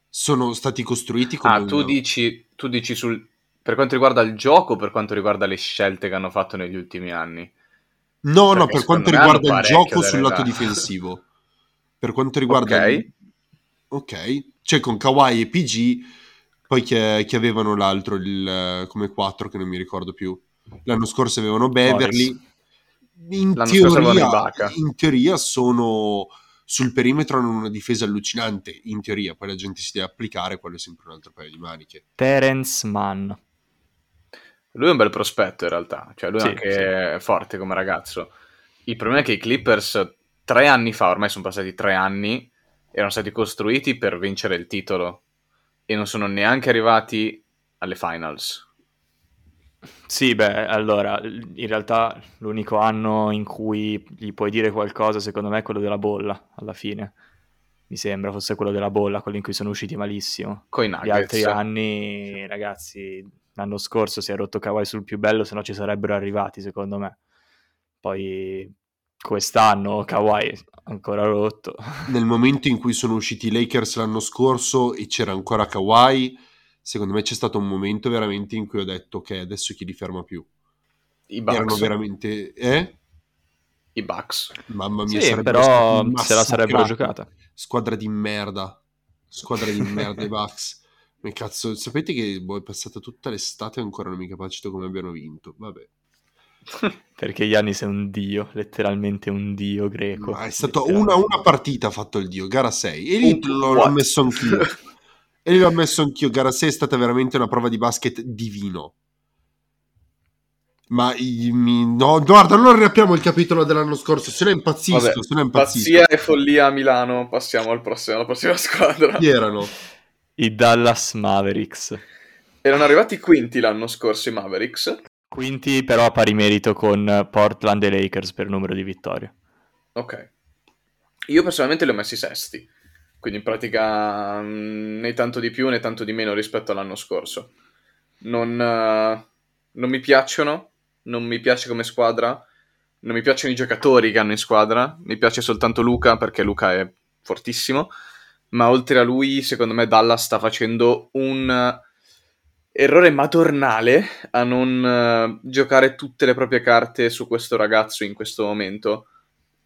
sono stati costruiti come... Ah, tu dici, tu dici sul, per quanto riguarda il gioco, per quanto riguarda le scelte che hanno fatto negli ultimi anni? No, Perché no, per quanto riguarda il gioco sul lato difensivo. Per quanto riguarda... Ok. Il... Ok. Cioè con Kawhi e PG, poi che, che avevano l'altro, il, come 4 che non mi ricordo più. L'anno scorso avevano Beverly. In teoria, in teoria sono, sul perimetro hanno una difesa allucinante, in teoria, poi la gente si deve applicare, quello è sempre un altro paio di maniche. Terence Mann. Lui è un bel prospetto in realtà, cioè lui Sì, è anche forte come ragazzo. Il problema è che i Clippers tre anni fa, ormai sono passati tre anni, erano stati costruiti per vincere il titolo e non sono neanche arrivati alle finals. Sì, beh, allora, in realtà l'unico anno in cui gli puoi dire qualcosa, secondo me, è quello della bolla, alla fine. Mi sembra fosse quello della bolla, quello in cui sono usciti malissimo. Coi Gli Nuggets. altri anni, ragazzi, l'anno scorso si è rotto Kawhi sul più bello, se no ci sarebbero arrivati, secondo me. Poi quest'anno Kawhi è ancora rotto. Nel momento in cui sono usciti i Lakers l'anno scorso e c'era ancora Kawhi, secondo me c'è stato un momento veramente in cui ho detto ok, adesso chi li ferma più? I Erano Bucks. veramente... Eh? I Bucks. Mamma mia, Sì, però se la sarebbero giocata. Squadra di merda. Squadra di merda i Bucks. Ma cazzo, sapete che boh, è passata tutta l'estate e ancora non mi capacito come abbiano vinto. Vabbè. Perché Giannis è un dio, letteralmente un dio greco. Ma è stata letteralmente. una, una partita ha fatto il dio, gara 6. E lì l'ho, l'ho messo anch'io. E lì l'ho messo anch'io. Gara 6 è stata veramente una prova di basket divino. Ma i- mi- no, guarda, non riapriamo il capitolo dell'anno scorso. Se no impazzisco. Vabbè, se no impazzisco. Pazzia e follia a Milano. Passiamo al prossimo- alla prossima squadra. Chi erano? I Dallas Mavericks. Erano arrivati quinti l'anno scorso i Mavericks. Quinti però a pari merito con Portland e Lakers per numero di vittorie. Ok. Io personalmente li ho messi sesti. Quindi in pratica mh, né tanto di più né tanto di meno rispetto all'anno scorso. Non, eh, non mi piacciono. Non mi piace come squadra. Non mi piacciono i giocatori che hanno in squadra. Mi piace soltanto Luca perché Luca è fortissimo. Ma oltre a lui, secondo me, Dallas sta facendo un errore madornale a non eh, giocare tutte le proprie carte su questo ragazzo in questo momento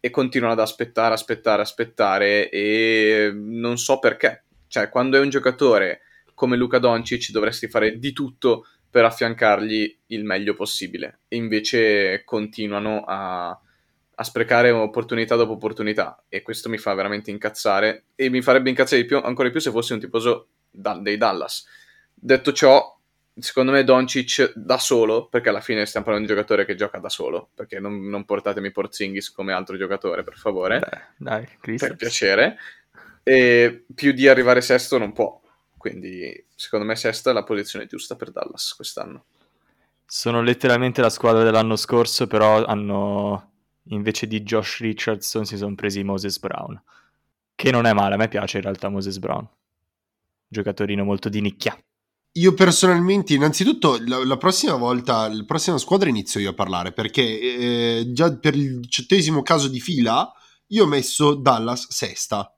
e continuano ad aspettare, aspettare, aspettare e non so perché. Cioè, quando è un giocatore come Luca Doncic dovresti fare di tutto per affiancargli il meglio possibile. E invece continuano a, a sprecare opportunità dopo opportunità e questo mi fa veramente incazzare e mi farebbe incazzare di più, ancora di più se fossi un tifoso dei Dallas. Detto ciò, secondo me Doncic da solo, perché alla fine stiamo parlando di un giocatore che gioca da solo, perché non, non portatemi Porzingis come altro giocatore, per favore, Beh, dai, Cristo. per piacere, e più di arrivare sesto non può. Quindi, secondo me, sesta è la posizione giusta per Dallas quest'anno. Sono letteralmente la squadra dell'anno scorso, però hanno invece di Josh Richardson si sono presi Moses Brown. Che non è male, a me piace in realtà Moses Brown. Giocatorino molto di nicchia. Io personalmente, innanzitutto, la, la prossima volta, la prossima squadra inizio io a parlare perché eh, già per il diciottesimo caso di fila io ho messo Dallas sesta.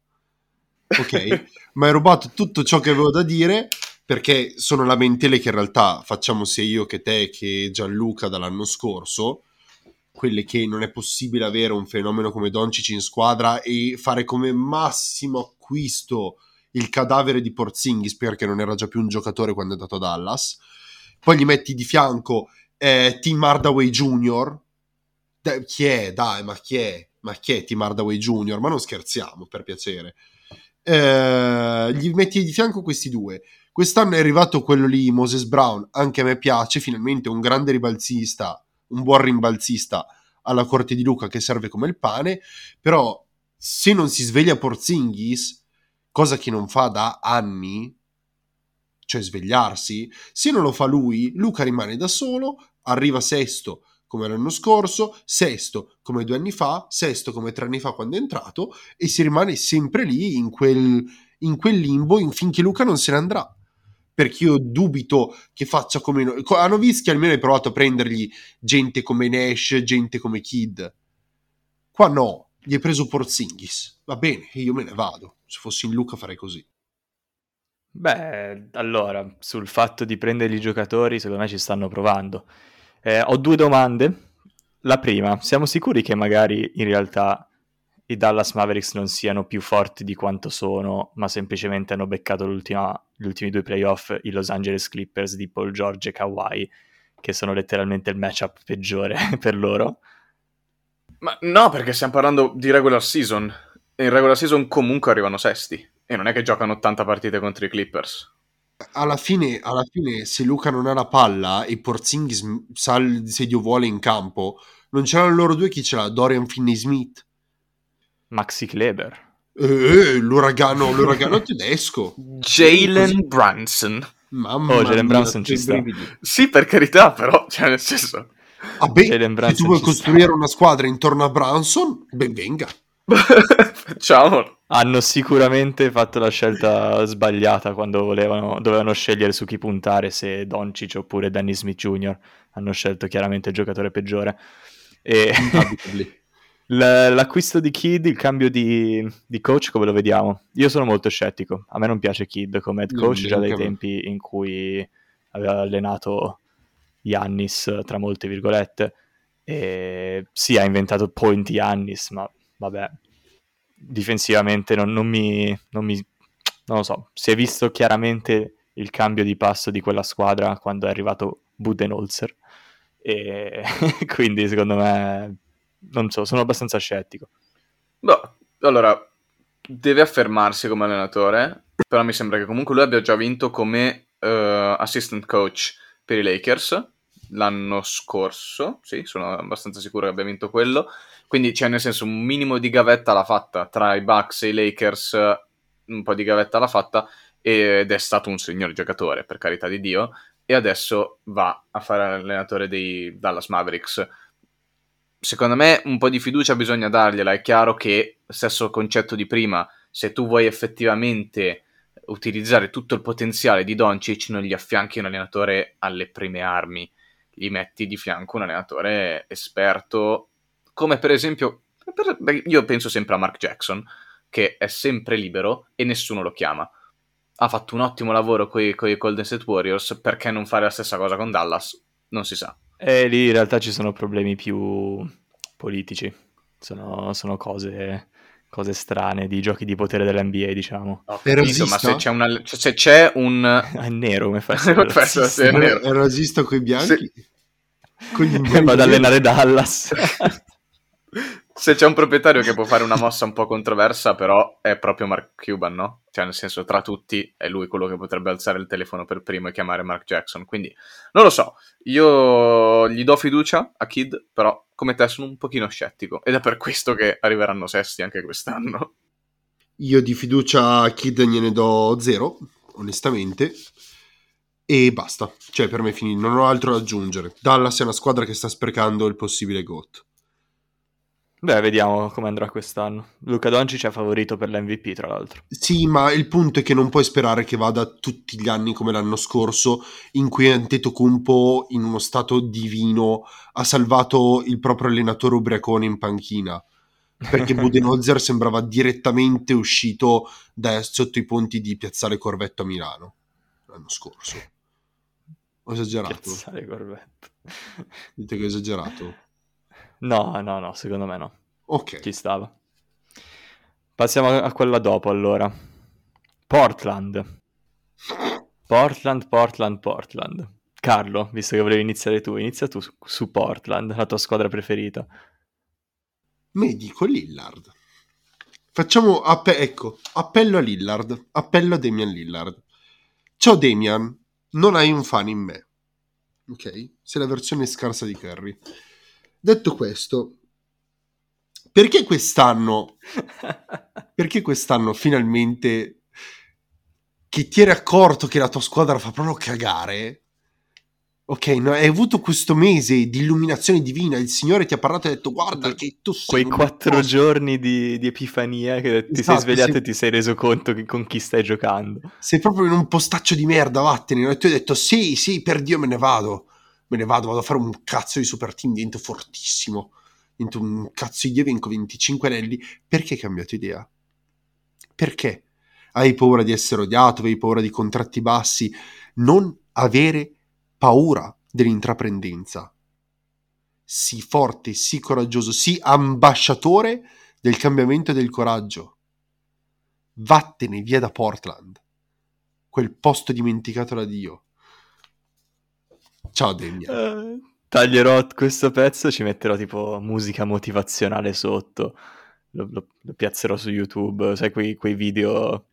Ok, ma hai rubato tutto ciò che avevo da dire perché sono lamentele che in realtà facciamo sia io che te che Gianluca dall'anno scorso. Quelle che non è possibile avere un fenomeno come Doncic in squadra e fare come massimo acquisto il cadavere di Porzingis perché non era già più un giocatore quando è andato a Dallas. Poi gli metti di fianco eh, Tim Hardaway Jr. Dai, chi è? Dai, ma chi è? Ma chi è Tim Hardaway Jr.? Ma non scherziamo, per piacere. Eh, gli metti di fianco questi due. Quest'anno è arrivato quello lì, Moses Brown, anche a me piace, finalmente un grande ribalzista, un buon rimbalzista alla corte di Luca che serve come il pane, però se non si sveglia Porzingis, cosa che non fa da anni, cioè svegliarsi, se non lo fa lui, Luca rimane da solo, arriva sesto come l'anno scorso, sesto come due anni fa, sesto come tre anni fa quando è entrato e si rimane sempre lì in quel, in quel limbo in- finché Luca non se ne andrà. Perché io dubito che faccia come... no- A Novischi almeno hai provato a prendergli gente come Nash, gente come Kid. Qua no, gli hai preso Porzingis. Va bene, io me ne vado. Se fossi in Luca farei così. Beh, allora, sul fatto di prendergli i giocatori, secondo me ci stanno provando. Eh, ho due domande. La prima, siamo sicuri che magari in realtà i Dallas Mavericks non siano più forti di quanto sono, ma semplicemente hanno beccato gli ultimi due playoff i Los Angeles Clippers di Paul George e Kawhi, che sono letteralmente il matchup peggiore per loro? Ma no, perché stiamo parlando di regular season. in regular season comunque arrivano sesti. E non è che giocano 80 partite contro i Clippers. Alla fine, alla fine, se Luca non ha la palla e Porzingis sale se Dio vuole in campo, non c'erano loro due chi ce l'ha? Dorian Finney-Smith. Maxi Kleber. Eh, l'uragano, l'uragano tedesco. Jalen Brunson. Mamma Oh, Jalen mia, Brunson ci sta. Sì, per carità, però, cioè, nel senso... Ah, beh, se tu vuoi costruire sta. una squadra intorno a Brunson, ben venga. Facciamolo. Hanno sicuramente fatto la scelta sbagliata quando volevano, dovevano scegliere su chi puntare, se Doncic oppure Danny Smith Jr. Hanno scelto chiaramente il giocatore peggiore. E l- l'acquisto di Kid, il cambio di, di coach, come lo vediamo? Io sono molto scettico. A me non piace Kid come head coach già dai tempi in cui aveva allenato Giannis, tra molte virgolette. E sì, ha inventato point Giannis, ma vabbè, difensivamente non, non mi, non mi... non lo so, si è visto chiaramente il cambio di passo di quella squadra quando è arrivato Budenholzer e quindi secondo me non so, sono abbastanza scettico. Boh, allora, deve affermarsi come allenatore, però mi sembra che comunque lui abbia già vinto come eh, assistant coach per i Lakers l'anno scorso, sì, sono abbastanza sicuro che abbia vinto quello, quindi c'è nel senso un minimo di gavetta l'ha fatta tra i Bucks e i Lakers, un po' di gavetta l'ha fatta ed è stato un signor giocatore, per carità di Dio, e adesso va a fare allenatore dei Dallas Mavericks. Secondo me un po' di fiducia bisogna dargliela, è chiaro che stesso concetto di prima, se tu vuoi effettivamente utilizzare tutto il potenziale di Doncic, non gli affianchi un allenatore alle prime armi, gli metti di fianco un allenatore esperto, come per esempio, per- io penso sempre a Mark Jackson, che è sempre libero e nessuno lo chiama. Ha fatto un ottimo lavoro con i Golden State Warriors, perché non fare la stessa cosa con Dallas? Non si sa. E lì in realtà ci sono problemi più politici, sono, sono cose, cose strane di giochi di potere dell'NBA, diciamo. Ho È capito, ma razzista? se c'è, una- cioè, se c'è un... È nero come fai a Come essere? È nero. Era razzista con i bianchi? Con gli Vado ad allenare Dallas. Se c'è un proprietario che può fare una mossa un po' controversa, però è proprio Mark Cuban, no? Cioè, nel senso, tra tutti è lui quello che potrebbe alzare il telefono per primo e chiamare Mark Jackson. Quindi, non lo so. Io gli do fiducia a Kid, però come te sono un pochino scettico. Ed è per questo che arriveranno sesti anche quest'anno. Io di fiducia a Kid gliene do zero, onestamente. E basta. Cioè, per me è finito. Non ho altro da aggiungere. Dallas è una squadra che sta sprecando il possibile GOAT. Beh, vediamo come andrà quest'anno. Luca Doncic è favorito per l'MVP, tra l'altro. Sì, ma il punto è che non puoi sperare che vada tutti gli anni come l'anno scorso, in cui Antetokounmpo, in uno stato divino, ha salvato il proprio allenatore ubriacone in panchina. Perché Budenholzer sembrava direttamente uscito da sotto i ponti di Piazzale Corvetto a Milano l'anno scorso. Ho esagerato? Piazzale Corvetto. Dite che ho esagerato? No, no, no, secondo me no. Ok. Ci stava. Passiamo a quella dopo, allora. Portland. Portland, Portland, Portland. Carlo, visto che volevi iniziare tu, inizia tu su, su Portland, la tua squadra preferita. Me dico Lillard. Facciamo appe- ecco, appello a Lillard, appello a Damian Lillard. Ciao Damian, non hai un fan in me. Ok? Sei la versione scarsa di Curry. Detto questo, perché quest'anno perché quest'anno finalmente che ti eri accorto che la tua squadra fa proprio cagare? Ok, no, hai avuto questo mese di illuminazione divina, il Signore ti ha parlato e ha detto guarda che tu sei Quei quattro posto". giorni di, di epifania che ti sei Esatto, svegliato sì. e ti sei reso conto che con chi stai giocando. sei proprio in un postaccio di merda, vattene. no? E tu hai detto sì, sì, per Dio me ne vado. Me ne vado, vado a fare un cazzo di super team, divento fortissimo. Divento un cazzo di vinco 25 anelli. Perché hai cambiato idea? Perché? Hai paura di essere odiato, avevi paura di contratti bassi. Non avere paura dell'intraprendenza. Sii forte, sii coraggioso, sii ambasciatore del cambiamento e del coraggio. Vattene via da Portland, quel posto dimenticato da Dio. Ciao Demian. Eh, taglierò questo pezzo, ci metterò tipo musica motivazionale sotto. lo, lo- lo piazzerò su YouTube, sai quei, quei video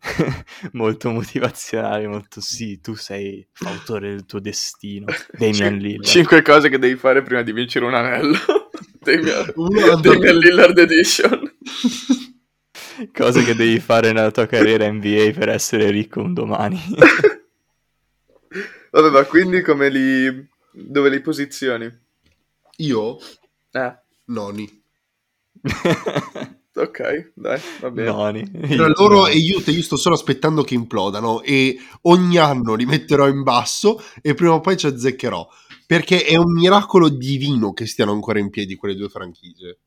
molto motivazionali, molto sì, tu sei fautore del tuo destino, Damian Cin- Lillard. Cinque cose che devi fare prima di vincere un anello. Damian, Damian Lillard Edition. Cose che devi fare nella tua carriera NBA per essere ricco un domani. Vabbè, ma quindi come li... dove li posizioni? Io? Eh, Noni. ok, dai, va bene. Noni. Tra loro e Utah io sto solo aspettando che implodano e ogni anno li metterò in basso e prima o poi ci azzeccherò. Perché è un miracolo divino che stiano ancora in piedi quelle due franchigie.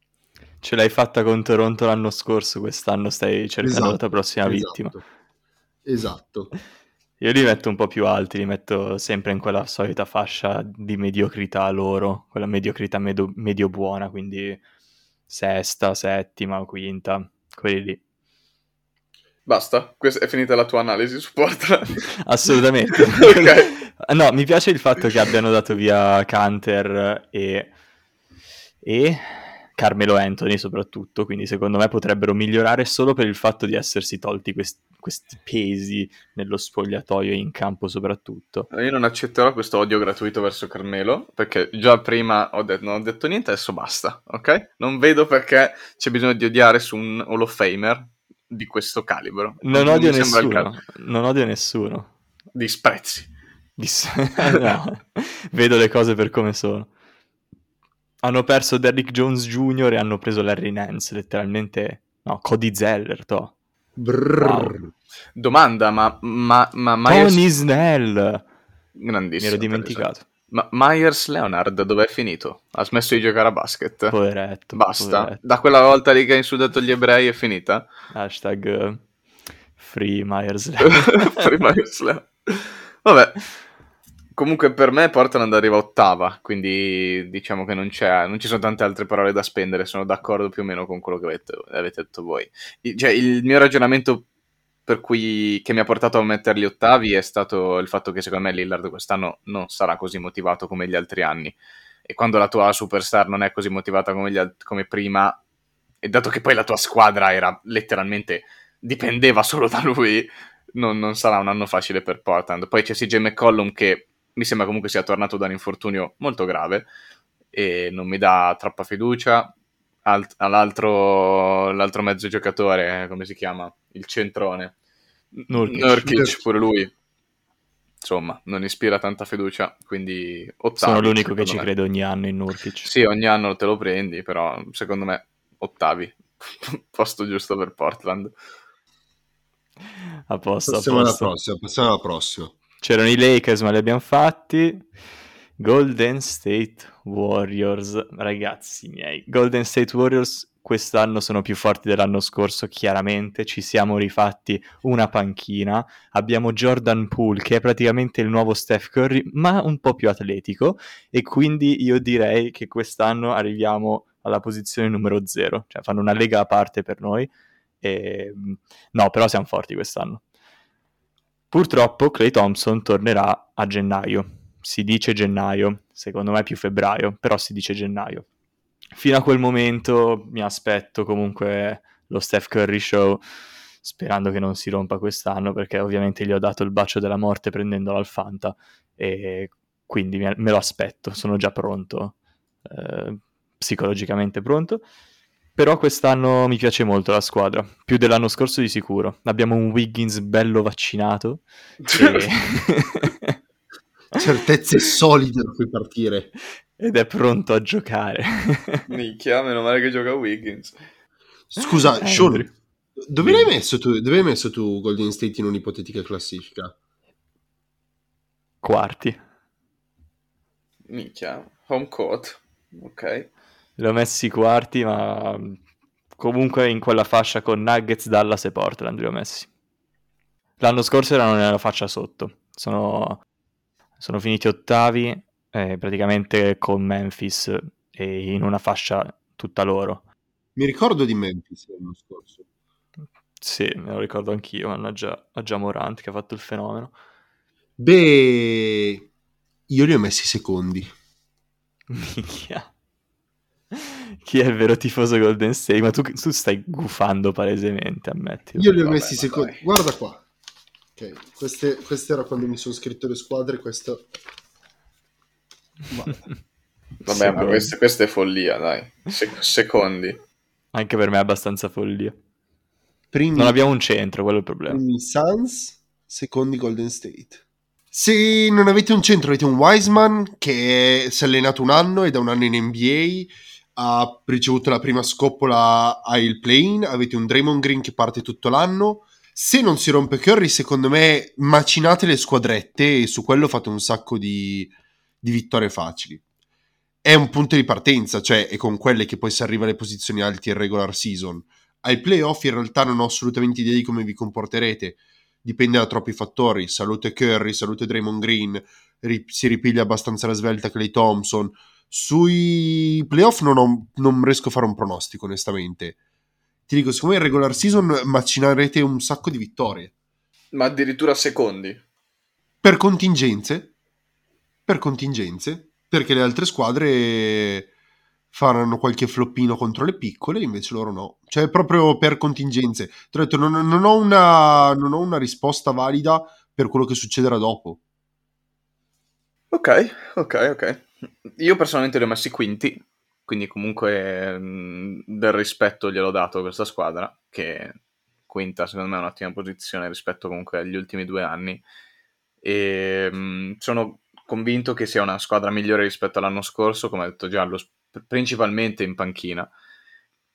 Ce l'hai fatta con Toronto l'anno scorso, quest'anno stai cercando Esatto, la tua prossima esatto. vittima. Esatto. Io li metto un po' più alti, li metto sempre in quella solita fascia di mediocrità loro, quella mediocrità medo- medio buona, quindi sesta, settima, quinta, quelli lì. Basta, questa è finita la tua analisi su Portland. Assolutamente. Ok. No, mi piace il fatto che abbiano dato via Canter e, e Carmelo Anthony soprattutto, quindi secondo me potrebbero migliorare solo per il fatto di essersi tolti quest- questi pesi nello spogliatoio e in campo soprattutto. Io non accetterò questo odio gratuito verso Carmelo, perché già prima ho detto, non ho detto niente, adesso basta, ok? Non vedo perché c'è bisogno di odiare su un Hall of Famer di questo calibro. Non mi odio nessuno, non odio nessuno. Disprezzi. Dis- no, vedo le cose per come sono. Hanno perso Derrick Jones Jr. e hanno preso Larry Nance, letteralmente. No, Cody Zeller, to. Brrr. Domanda, ma, ma, ma Myers... Tony Snell! Mi Grandissimo. ero dimenticato. Ma Myers Leonard dov'è finito? Ha smesso di giocare a basket? Poveretto. Basta. poveretto. Da quella volta lì che ha insultato gli ebrei è finita? Hashtag eh, Free Myers Leonard. i Myers Leonard. Vabbè. Comunque per me Portland arriva ottava, quindi diciamo che non, non ci sono tante altre parole da spendere, sono d'accordo più o meno con quello che avete, avete detto voi. Cioè, il mio ragionamento per cui, che mi ha portato a metterli ottavi è stato il fatto che secondo me Lillard quest'anno non sarà così motivato come gli altri anni. E quando la tua superstar non è così motivata come, alt- come prima, e dato che poi la tua squadra era letteralmente dipendeva solo da lui, non, non sarà un anno facile per Portland. Poi c'è CJ McCollum che mi sembra comunque sia tornato da un infortunio molto grave e non mi dà troppa fiducia. Alt- all'altro l'altro mezzo giocatore, come si chiama? Il centrone. Nurkic. Nurkic, pure lui. Insomma, non ispira tanta fiducia, quindi ottavi. Sono l'unico che ci me. crede ogni anno in Nurkic. Sì, ogni anno te lo prendi, però secondo me ottavi. Posto giusto per Portland. A posto, a Passiamo alla posto. prossima. Passiamo alla prossima. C'erano i Lakers, ma li abbiamo fatti. Golden State Warriors, ragazzi miei. Golden State Warriors quest'anno sono più forti dell'anno scorso, chiaramente. Ci siamo rifatti una panchina. Abbiamo Jordan Poole, che è praticamente il nuovo Steph Curry, ma un po' più atletico. E quindi io direi che quest'anno arriviamo alla posizione numero 0. Cioè, fanno una lega a parte per noi. E... No, però siamo forti quest'anno. Purtroppo Clay Thompson tornerà a gennaio. Si dice gennaio, secondo me più febbraio, però si dice gennaio. Fino a quel momento mi aspetto comunque lo Steph Curry Show, sperando che non si rompa quest'anno, perché ovviamente gli ho dato il bacio della morte prendendolo al Fanta, e quindi me lo aspetto, sono già pronto, eh, psicologicamente pronto. Però quest'anno mi piace molto la squadra, più dell'anno scorso di sicuro. Abbiamo un Wiggins bello vaccinato. e- Certezze solide da cui partire. ed è pronto a giocare. Minchia, meno male che gioca Wiggins. Scusa, Eh, Sean, Andrew. dove l'hai messo tu? Dove hai messo tu Golden State in un'ipotetica classifica? Quarti. Minchia, home court. Ok. Li ho messi quarti, ma comunque in quella fascia con Nuggets, Dallas e Portland li ho messi. L'anno scorso erano nella fascia sotto. Sono, sono finiti ottavi, eh, praticamente con Memphis e in una fascia tutta loro. Mi ricordo di Memphis l'anno scorso. Sì, me lo ricordo anch'io, mannaggia a Morant che ha fatto il fenomeno. Beh, io li ho messi secondi. Minchia. Chi è il vero tifoso Golden State? Ma tu, tu stai gufando palesemente, ammetti. Io li ho Vabbè, messi secondi. Guarda qua. Ok, queste, queste era quando mi sono scritto le squadre, questo... Guarda. Vabbè, ma questa, questa è follia, dai. Se- secondi. Anche per me è abbastanza follia. Primi, Non abbiamo un centro, quello è il problema. primi Suns, secondi Golden State. Se non avete un centro, avete un Wiseman che si è allenato un anno ed è un anno in NBA, ha ricevuto la prima scoppola al play-in, avete un Draymond Green che parte tutto l'anno. Se non si rompe Curry, secondo me macinate le squadrette e su quello fate un sacco di, di vittorie facili. È un punto di partenza, cioè è con quelle che poi si arriva alle posizioni alte in regular season. Ai playoff in realtà non ho assolutamente idea di come vi comporterete, dipende da troppi fattori. Salute Curry, salute Draymond Green, si ripiglia abbastanza la svelta Clay Thompson. Sui playoff non, ho- non riesco a fare un pronostico, onestamente. Ti dico, secondo me in regular season macinarete un sacco di vittorie. Ma addirittura secondi. Per contingenze, per contingenze, perché le altre squadre faranno qualche floppino contro le piccole, invece loro no. Cioè, proprio per contingenze. Ti ho detto, non, non ho una, non ho una risposta valida per quello che succederà dopo. Ok, ok, ok. Io personalmente li ho messi quinti, quindi comunque mh, del rispetto gliel'ho dato a questa squadra, che quinta secondo me è un'ottima posizione rispetto comunque agli ultimi due anni. E mh, sono convinto che sia una squadra migliore rispetto all'anno scorso, come ha detto Giallo, principalmente in panchina.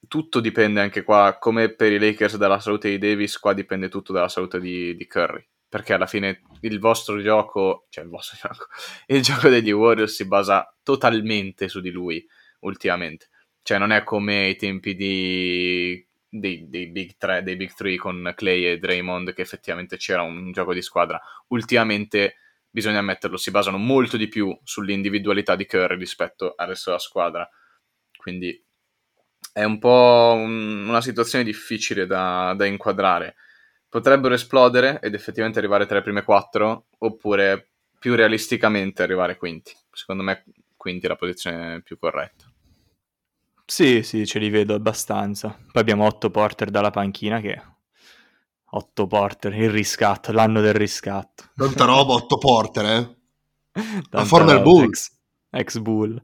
Tutto dipende anche qua, come per i Lakers dalla salute di Davis, qua dipende tutto dalla salute di, di Curry. Perché alla fine il vostro gioco, cioè il vostro gioco, il gioco degli Warriors si basa totalmente su di lui ultimamente. Cioè non è come ai tempi di, dei, dei Big 3, dei Big 3 con Clay e Draymond che effettivamente c'era un gioco di squadra. Ultimamente bisogna ammetterlo, si basano molto di più sull'individualità di Curry rispetto al resto della squadra. Quindi è un po' un- una situazione difficile da, da inquadrare. Potrebbero esplodere ed effettivamente arrivare tra le prime quattro, oppure più realisticamente arrivare quinti. Secondo me quinti è la posizione più corretta. Sì, sì, ce li vedo abbastanza. Poi abbiamo Otto Porter dalla panchina che... Otto Porter, il riscatto, l'anno del riscatto. Tanta roba, otto porter, eh. Tanta forma del roba, Bull. Ex, ex Bull.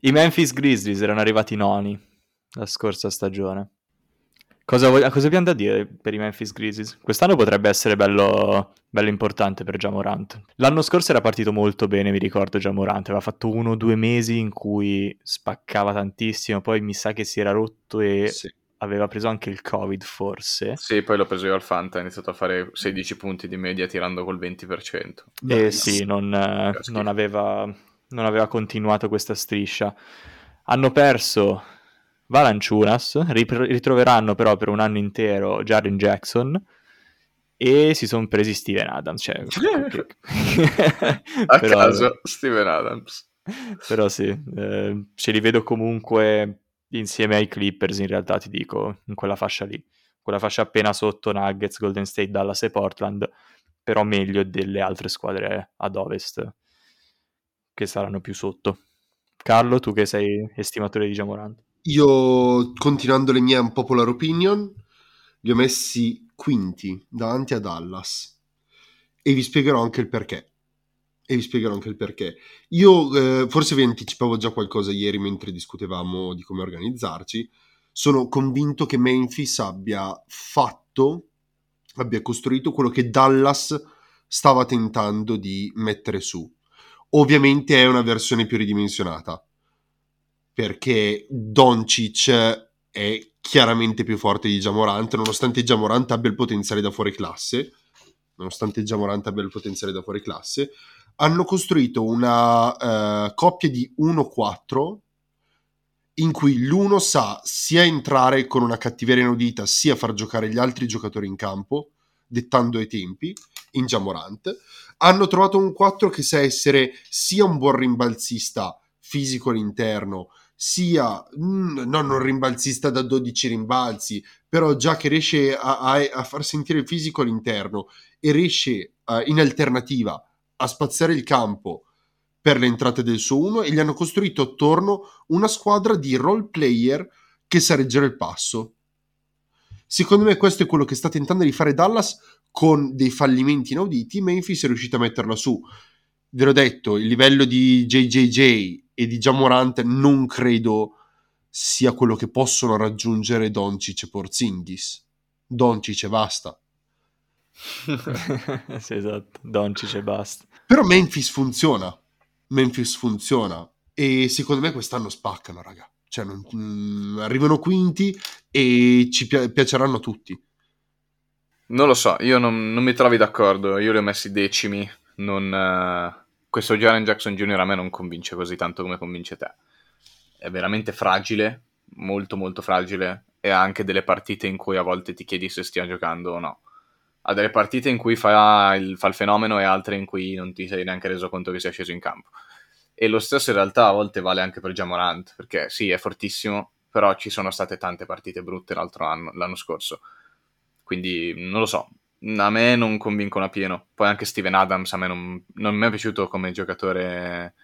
I Memphis Grizzlies erano arrivati noni la scorsa stagione. Cosa, vog- cosa abbiamo da dire per i Memphis Grizzlies? Quest'anno potrebbe essere bello, bello importante per Jamorant. L'anno scorso era partito molto bene, mi ricordo Jamorant. Aveva fatto uno o due mesi in cui spaccava tantissimo, poi mi sa che si era rotto e Sì. aveva preso anche il Covid forse. Sì, poi l'ho preso io al Fanta, ha iniziato a fare 16 punti di media tirando col 20%. Eh sì, non, non aveva, non aveva continuato questa striscia. Hanno perso Valanciunas, rip- ritroveranno però per un anno intero Jaren Jackson e si sono presi Steven Adams. Cioè, A però, caso, Steven Adams. però sì, eh, ce li vedo comunque insieme ai Clippers in realtà ti dico, in quella fascia lì. Quella fascia appena sotto Nuggets, Golden State, Dallas e Portland, però meglio delle altre squadre ad ovest che saranno più sotto. Carlo, tu che sei estimatore di Jamorant. Io, continuando le mie unpopular opinion, li ho messi quinti davanti a Dallas. E vi spiegherò anche il perché. E vi spiegherò anche il perché. Io, eh, forse vi anticipavo già qualcosa ieri mentre discutevamo di come organizzarci. Sono convinto che Memphis abbia fatto, abbia costruito quello che Dallas stava tentando di mettere su. Ovviamente è una versione più ridimensionata perché Doncic è chiaramente più forte di Jamorant, nonostante Jamorant abbia il potenziale da fuori classe, nonostante Jamorant abbia il potenziale da fuori classe, hanno costruito una eh, coppia di 1-4 in cui l'uno sa sia entrare con una cattiveria inaudita, sia far giocare gli altri giocatori in campo, dettando i tempi, in Jamorant. Hanno trovato un 4 che sa essere sia un buon rimbalzista fisico all'interno, sia mm, non un rimbalzista da 12 rimbalzi, però già che riesce a, a- a far sentire il fisico all'interno e riesce eh, in alternativa a spaziare il campo per le entrate del suo 1 e gli hanno costruito attorno una squadra di role player che sa reggere il passo. Secondo me questo è quello che sta tentando di fare Dallas con dei fallimenti inauditi. Memphis è riuscito a metterla su. Ve l'ho detto, il livello di JJJ e di Jamorant non credo sia quello che possono raggiungere Doncic e Porzingis. Doncic e basta. sì, esatto, Doncic e basta. Però Memphis funziona. Memphis funziona. E secondo me quest'anno spaccano, raga. Cioè, non, mh, mm, arrivano quinti e ci pi- piaceranno tutti. Non lo so, io non, non, mi trovi d'accordo. Io li ho messi decimi. Non, uh, questo Jaren Jackson Jr. a me non convince così tanto come convince te. È veramente fragile, molto molto fragile. E ha anche delle partite in cui a volte ti chiedi se stia giocando o no. Ha delle partite in cui fa il, fa il fenomeno e altre in cui non ti sei neanche reso conto che sia sceso in campo. E lo stesso in realtà a volte vale anche per Jamorant, perché sì, è fortissimo, però ci sono state tante partite brutte l'altro anno, l'anno scorso. Quindi non lo so, a me non convincono a pieno. Poi anche Steven Adams a me non, non mi è piaciuto come giocatore,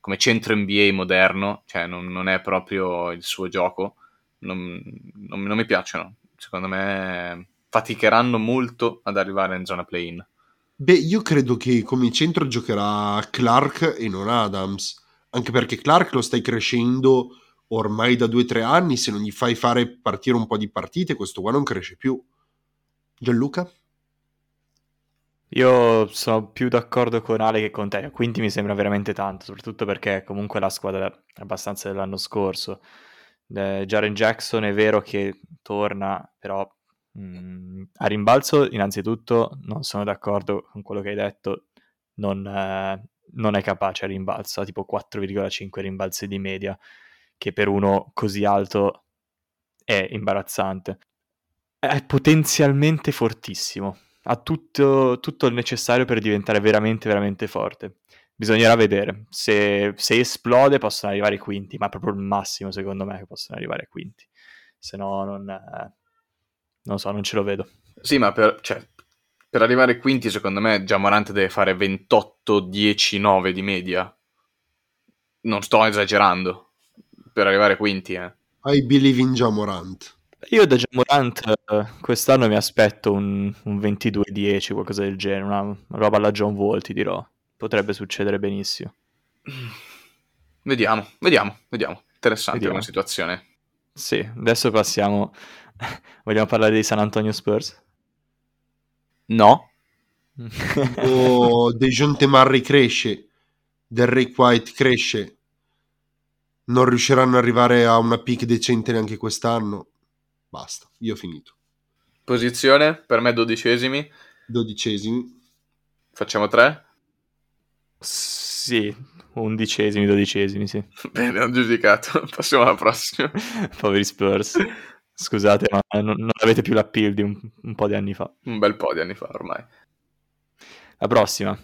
come centro NBA moderno, cioè non, non è proprio il suo gioco. Non, non, non, mi piacciono. Secondo me faticheranno molto ad arrivare in zona play-in. Beh, io credo che come centro giocherà Clark e non Adams, anche perché Clark lo stai crescendo ormai da due o tre anni, se non gli fai fare partire un po' di partite, questo qua non cresce più. Gianluca? Io sono più d'accordo con Ale che con te, quindi mi sembra veramente tanto, soprattutto perché comunque la squadra è abbastanza dell'anno scorso. Eh, Jaren Jackson è vero che torna, però mh, mm, a rimbalzo innanzitutto non sono d'accordo con quello che hai detto, non, eh, non è capace a rimbalzo, ha tipo 4,5 rimbalzi di media, che per uno così alto è imbarazzante è potenzialmente fortissimo. Ha tutto, tutto, il necessario per diventare veramente, veramente forte. Bisognerà vedere. Se, se esplode possono arrivare ai quinti, ma proprio il massimo secondo me che possono arrivare ai quinti. Se no non... Eh, non so, non ce lo vedo. Sì, ma per, cioè, per arrivare ai quinti secondo me già Morante deve fare 28, 10, 9 di media. Non sto esagerando. Per arrivare ai quinti, eh. I believe in Jamorant. Io da Jamorant eh, quest'anno mi aspetto un, un 22-10, qualcosa del genere, una roba alla John Wall, ti dirò. Potrebbe succedere benissimo. Vediamo, vediamo, vediamo. Interessante vediamo. come situazione. Sì, adesso passiamo... Vogliamo parlare dei San Antonio Spurs? No. oh, Dejonte Murray cresce, Derrick White cresce. Non riusciranno ad arrivare a una peak decente neanche quest'anno Basta, io ho finito. Posizione? Per me dodicesimi. Dodicesimi. Facciamo tre? Sì, undicesimi, dodicesimi, sì. Bene, ho giudicato. Passiamo alla prossima. Poveri Spurs. Scusate, ma non, non avete più l'appeal di un, un po' di anni fa. Un bel po' di anni fa ormai. La prossima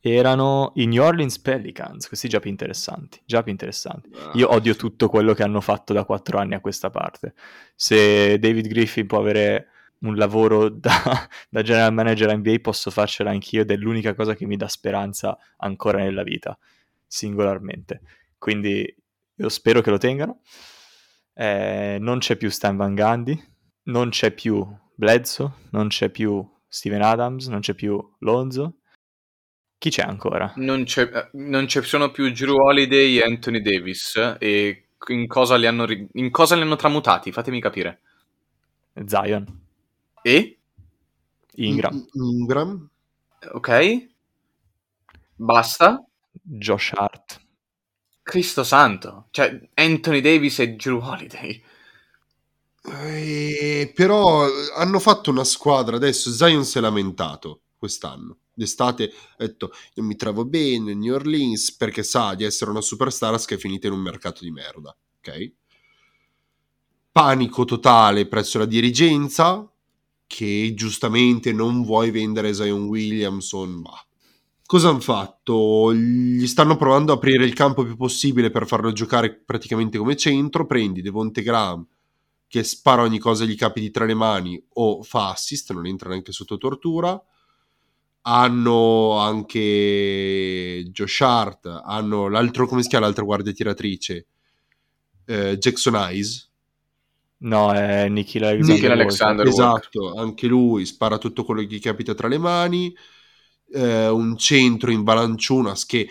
erano i New Orleans Pelicans, questi già più interessanti, già più interessanti. Ah, Io odio tutto quello che hanno fatto da quattro anni a questa parte. Se David Griffin può avere un lavoro da, da general manager NBA, posso farcela anch'io ed è l'unica cosa che mi dà speranza ancora nella vita, singolarmente. Quindi io spero che lo tengano. Eh, non c'è più Stan Van Gundy, non c'è più Bledsoe, non c'è più Steven Adams, non c'è più Lonzo, chi c'è ancora? Non, c'è, eh, non ci sono più Drew Holiday e Anthony Davis. E in cosa, li hanno, in cosa li hanno tramutati? Fatemi capire. Zion. E? Ingram. Ingram. Ok. Basta. Josh Hart. Cristo santo. Cioè, Anthony Davis e Drew Holiday. Eh, però hanno fatto una squadra adesso. Zion si è lamentato quest'anno d'estate ha detto io mi trovo bene New Orleans perché sa di essere una superstar che è finita in un mercato di merda, ok? Panico totale presso la dirigenza che giustamente non vuoi vendere Zion Williamson, ma cosa hanno fatto? Gli stanno provando a aprire il campo più possibile per farlo giocare praticamente come centro, prendi Devonte Graham che spara ogni cosa gli capiti tra le mani o fa assist, non entra neanche sotto tortura hanno anche Josh Hart, hanno l'altro, come si chiama l'altra guardia tiratrice? Eh, Jackson Eyes. No, è Nikhil Alexander. Nikhil Alexander Esatto, anche lui spara tutto quello che gli capita tra le mani. Eh, un centro in Valanciunas che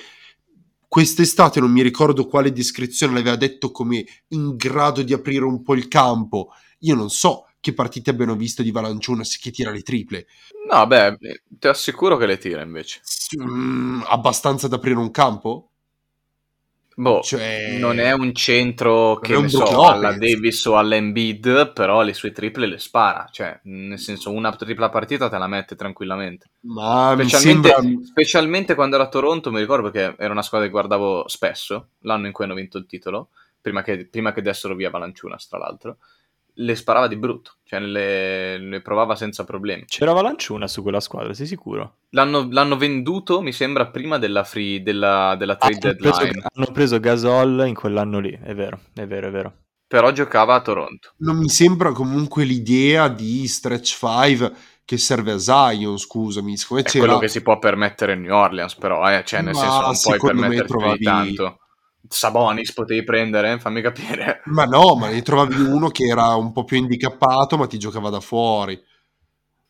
quest'estate non mi ricordo quale descrizione l'aveva detto come in grado di aprire un po' il campo. Io non so che partite abbiano visto di Valanciunas che tira le triple. No, beh, ti assicuro che le tira invece. Mm, abbastanza da aprire un campo? Boh, Cioè, non è un centro che ne so, Lopez. alla Davis o all'Embiid, però le sue triple le spara. Cioè, nel senso, una tripla partita te la mette tranquillamente. Ma Specialmente, sembra... specialmente quando era a Toronto, mi ricordo che era una squadra che guardavo spesso, l'anno in cui hanno vinto il titolo, prima che, prima che dessero via Valanciunas, tra l'altro, le sparava di brutto, cioè le, le provava senza problemi. C'era Valanciuna su quella squadra, sei sicuro? L'hanno, l'hanno venduto, mi sembra, prima della, free, della, della trade hanno, preso, deadline, hanno preso Gasol in quell'anno lì, è vero, è vero, è vero. però giocava a Toronto. Non mi sembra comunque l'idea di Stretch 5 che serve a Zion, scusami. È c'era... quello che si può permettere New Orleans, però, eh, cioè, nel Ma senso, non puoi permetterti trovavi- tanto. Sabonis potevi prendere, fammi capire. Ma no, ma ne trovavi uno che era un po' più handicappato, ma ti giocava da fuori.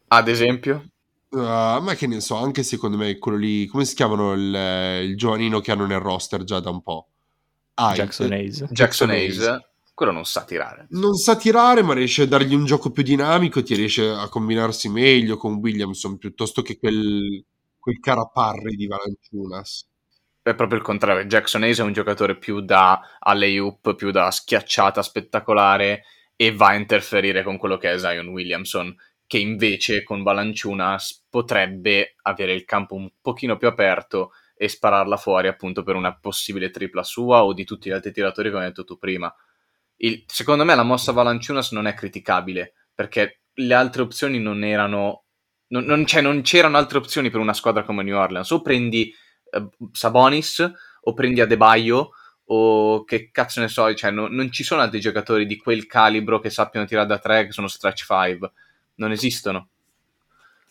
Ad esempio, Uh, ma che ne so, anche secondo me quello lì, come si chiamano il, il giovanino che hanno nel roster già da un po'? Ah, Jackson Hayes. Jackson Hayes, quello non sa tirare. Non sa tirare, ma riesce a dargli un gioco più dinamico, ti riesce a combinarsi meglio con Williamson piuttosto che quel, quel caraparri di Valanciunas. È proprio il contrario. Jackson Hayes è un giocatore più da alley-oop, più da schiacciata spettacolare e va a interferire con quello che è Zion Williamson, che invece con Valanciunas potrebbe avere il campo un pochino più aperto e spararla fuori appunto per una possibile tripla sua o di tutti gli altri tiratori come hai detto tu prima. Il- secondo me la mossa Valanciunas non è criticabile perché le altre opzioni non erano non, non- cioè, non c'erano altre opzioni per una squadra come New Orleans o prendi Sabonis o prendi Adebayo o che cazzo ne so, cioè, no- non ci sono altri giocatori di quel calibro che sappiano tirare da tre che sono stretch 5 non esistono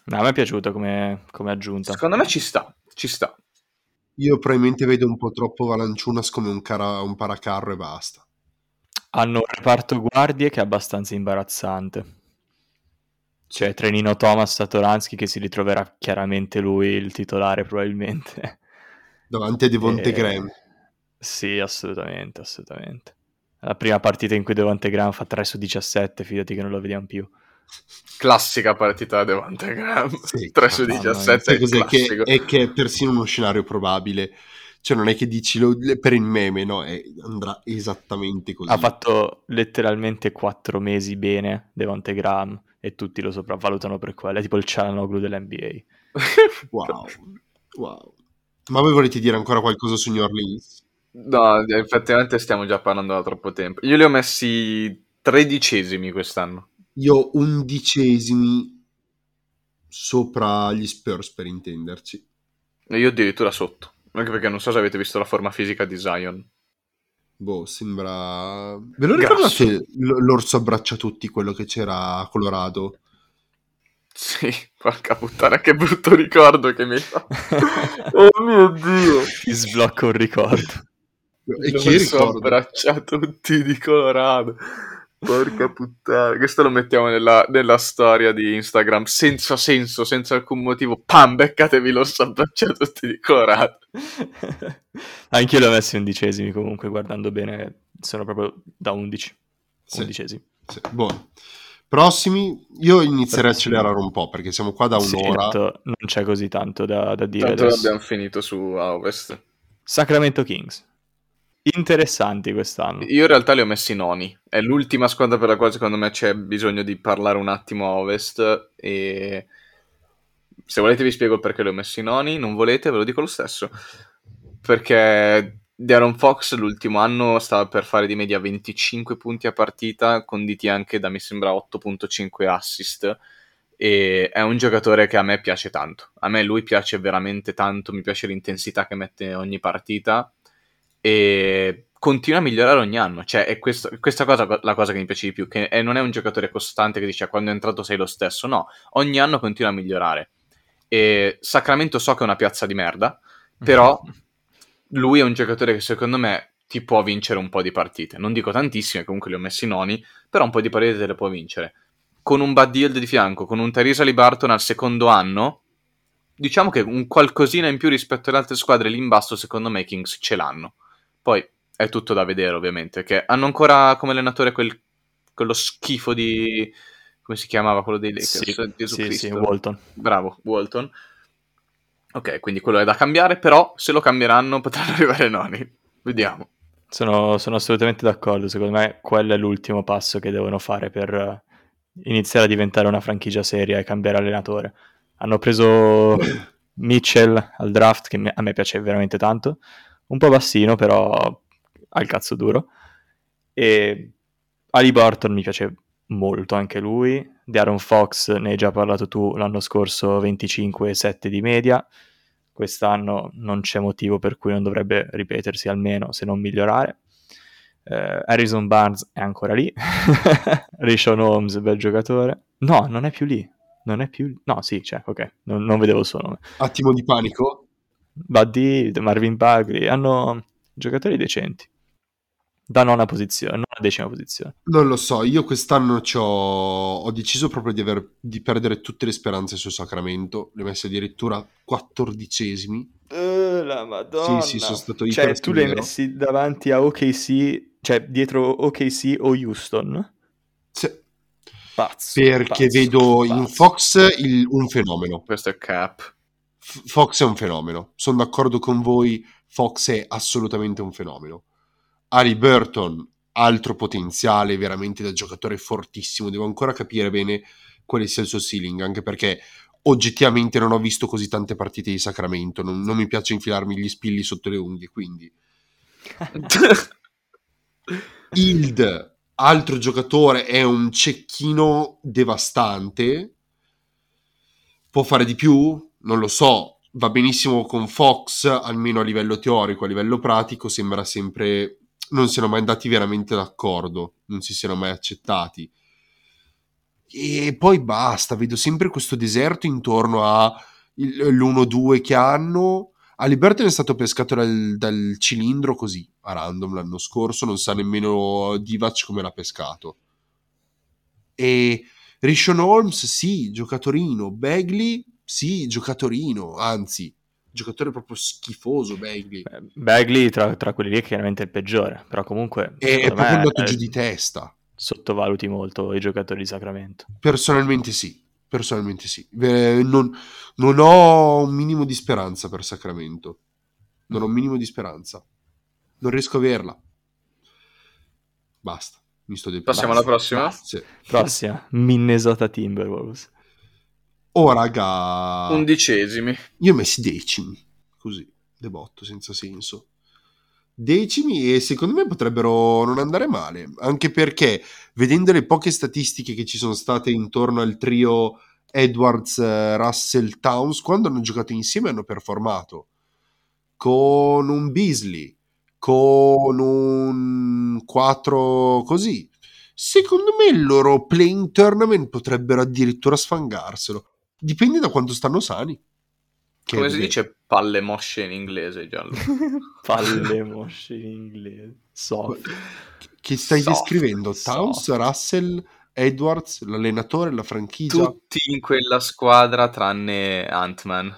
No, a me è piaciuto come, come aggiunta. secondo me ci sta ci sta Io probabilmente vedo un po' troppo Valanciunas come un, cara- un paracarro e basta. Hanno un reparto guardie che è abbastanza imbarazzante. Cioè, Trenino Thomas Satoransky che si ritroverà chiaramente lui il titolare probabilmente. Davanti a Devonte Eh, Graham. Sì, assolutamente, assolutamente. La prima partita in cui Devonte Graham fa 3 su 17, fidati che non lo vediamo più. classica partita da Devante Graham Sì, 3 su mamma mia. 17 Sai è? Che, è che è persino uno scenario probabile. Cioè, non è che dici lo- per il meme, no? È- andrà esattamente così. Ha fatto letteralmente 4 mesi bene Devonte Graham e tutti lo sopravvalutano per quello. È tipo il Cialanoglu dell'NBA. Wow. wow. Ma voi volete dire ancora qualcosa su New Orleans? No, effettivamente stiamo già parlando da troppo tempo. Io li ho messi tredicesimi quest'anno. Io undicesimi sopra gli Spurs, per intenderci. E io addirittura sotto. Anche perché non so se avete visto la forma fisica di Zion. Boh, sembra... Ve lo ricordate l'orso abbraccia tutti, quello che c'era a Colorado? Sì, porca puttana, che brutto ricordo che mi hai fatto. oh mio dio. Ti sblocca un ricordo. E Lo chi messo a ricorda? abbraccia tutti di Colorado. Porca puttana. Questo lo mettiamo nella, nella storia di Instagram. Senza senso, senza alcun motivo. Pam, beccatevi lo abbraccia tutti di Colorado. Anch'io li ho messi undicesimi comunque, guardando bene, sono proprio da 11. Sì. Undicesimi. Sì, buono. Prossimi, io inizierei a accelerare un po' perché siamo qua da Sì, un'ora. tanto non c'è così tanto da, da dire Tanto adesso. abbiamo finito su Ovest. Sacramento Kings. Interessanti quest'anno. Io in realtà li ho messi noni. È l'ultima squadra per la quale secondo me c'è bisogno di parlare un attimo a Ovest. E se volete vi spiego perché li ho messi noni. Non volete, ve lo dico lo stesso. Perché Darren Fox l'ultimo anno stava per fare di media 25 punti a partita, conditi anche da mi sembra 8.5 assist. E è un giocatore che a me piace tanto. A me lui piace veramente tanto. Mi piace l'intensità che mette ogni partita e continua a migliorare ogni anno. Cioè, è questo- questa cosa la cosa che mi piace di più. Che è- non è un giocatore costante che dice "Ah, quando è entrato sei lo stesso. No, ogni anno continua a migliorare. E Sacramento so che è una piazza di merda, però lui è un giocatore che secondo me ti può vincere un po' di partite. Non dico tantissime, comunque li ho messi noni, però un po' di partite te le può vincere. Con un Bad Yield di fianco, con un Theresa Libarton al secondo anno, diciamo che un qualcosina in più rispetto alle altre squadre lì in basso, secondo me i Kings ce l'hanno. Poi è tutto da vedere, ovviamente, che hanno ancora come allenatore quel, quello schifo di... come si chiamava quello dei Lakers? Sì, Gesù sì, sì, Walton. Bravo, Walton. Ok, quindi quello è da cambiare, però se lo cambieranno potranno arrivare noni. Vediamo. Sono, sono assolutamente d'accordo, secondo me quello è l'ultimo passo che devono fare per eh, iniziare a diventare una franchigia seria e cambiare allenatore. Hanno preso Mitchell al draft, che a me piace veramente tanto, un po' bassino, però ha il cazzo duro. E Ali Burton mi piace molto anche lui. Di Aaron Fox ne hai già parlato tu l'anno scorso, 25,7 di media. Quest'anno non c'è motivo per cui non dovrebbe ripetersi almeno, se non migliorare. Eh, Harrison Barnes è ancora lì. Rishon Holmes, bel giocatore. No, non è più lì. Non è più... No, sì, c'è, ok. Non, non vedevo il suo nome. Attimo di panico. Buddy, Marvin Bagley, hanno giocatori decenti. Da nona posizione, nona decima posizione. Non lo so, io quest'anno c'ho- ho deciso proprio di, aver- di perdere tutte le speranze su Sacramento, le ho messe addirittura quattordicesimi. la madonna. Sì, sì, sono stato Cioè, iper tu li hai messi davanti a OKC, cioè dietro OKC o Houston? Sì, Pazzo. perché pazzo, vedo in pazzo. Fox il- un fenomeno. Questo è Cap. F- Fox è un fenomeno, sono d'accordo con voi, Fox è assolutamente un fenomeno. Harry Burton, altro potenziale veramente da giocatore fortissimo, devo ancora capire bene quale sia il suo ceiling, anche perché oggettivamente non ho visto così tante partite di Sacramento, non, non mi piace infilarmi gli spilli sotto le unghie, quindi... Hild, altro giocatore, è un cecchino devastante. Può fare di più? Non lo so. Va benissimo con Fox, almeno a livello teorico, a livello pratico, sembra sempre. Non siano mai andati veramente d'accordo, non si siano mai accettati. E poi basta, vedo sempre questo deserto intorno a il- l'1-2 che hanno. Aliberton è stato pescato dal, dal cilindro così a random l'anno scorso, non sa nemmeno Divac come l'ha pescato. E Rishon Holmes, sì, giocatorino. Bagley, sì, giocatorino. Anzi, giocatore proprio schifoso. Bagley. Eh, Bagley tra, tra quelli lì è chiaramente il peggiore, però comunque È, proprio me, andato eh, giù di testa. sottovaluti molto i giocatori di Sacramento. Personalmente sì. Personalmente sì. Eh, non, non ho un minimo di speranza per Sacramento. Non ho un minimo di speranza. Non riesco a averla. Basta. Mi sto deprimiendo. Passiamo alla prossima? Sì. Prossima, Minnesota Timberwolves. Oh, raga. Undicesimi. Io ho messi decimi, così, debotto, senza senso. Decimi e secondo me potrebbero non andare male, anche perché vedendo le poche statistiche che ci sono state intorno al trio Edwards, eh, Russell, Towns, quando hanno giocato insieme hanno performato. Con un Beasley, con un 4 così. Secondo me il loro playing tournament potrebbero addirittura sfangarselo. Dipende da quanto stanno sani. Che Come si dice palle mosce in inglese, Giallo? Palle mosce in inglese. Soft. Che stai Soft, descrivendo? soft. Towns, Russell, Edwards, l'allenatore, la franchigia. Tutti in quella squadra tranne Ant-Man.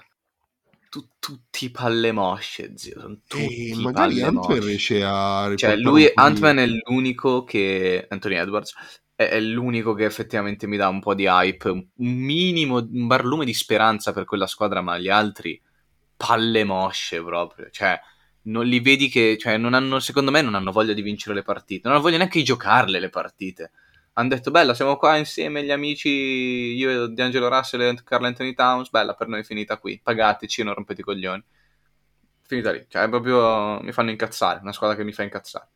Tu- tutti palle mosce, zio. Sono tutti e magari Ant-Man riesce a Cioè, lui, Ant-Man è l'unico che. Anthony Edwards è, è l'unico che effettivamente mi dà un po' di hype, un minimo, un barlume di speranza per quella squadra, ma gli altri palle mosce proprio. Cioè, non li vedi che. Cioè, non hanno, secondo me, non hanno voglia di vincere le partite. Non hanno voglia neanche di giocarle le partite. Hanno detto, bella, siamo qua insieme, gli amici, io, D'Angelo Russell e Carl Anthony Towns. Bella, per noi è finita qui. Pagateci, non rompete i coglioni. Finita lì. Cioè, proprio. Mi fanno incazzare. Una squadra che mi fa incazzare.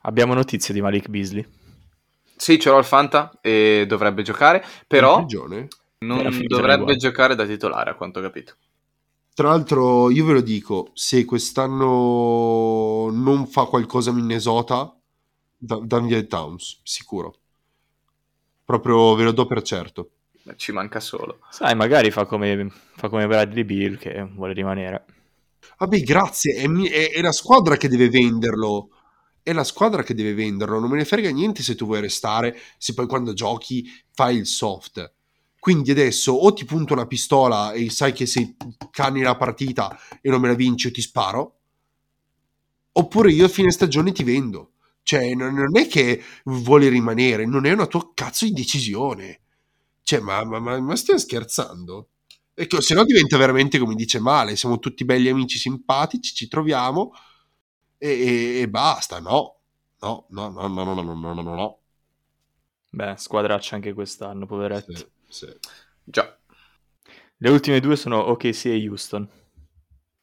Abbiamo notizie di Malik Beasley. Sì, ce l'ho al Fanta e dovrebbe giocare, però non dovrebbe giocare da titolare, a quanto ho capito. Tra l'altro, io ve lo dico: se quest'anno non fa qualcosa Minnesota, da- dan via Towns, sicuro. Proprio ve lo do per certo. Ci manca solo. Sai, magari fa come, fa come Bradley Bill che vuole rimanere. Vabbè, grazie, è, è- è la squadra che deve venderlo. È la squadra che deve venderlo, non me ne frega niente se tu vuoi restare, se poi quando giochi fai il soft. Quindi adesso o ti punto una pistola e sai che se canni la partita e non me la vinci io ti sparo, oppure io a fine stagione ti vendo. Cioè, non è che vuole rimanere, non è una tua cazzo di decisione. Cioè, ma, ma, ma, ma stiamo scherzando? Ecco, se no diventa veramente come dice male, siamo tutti belli amici simpatici, ci troviamo e, e- e basta, no. No, no, no, no, no, no, no, no, no, no. Beh, squadraccia anche quest'anno, poveretti. Sì, sì. Già. Le ultime due sono OKC e Houston.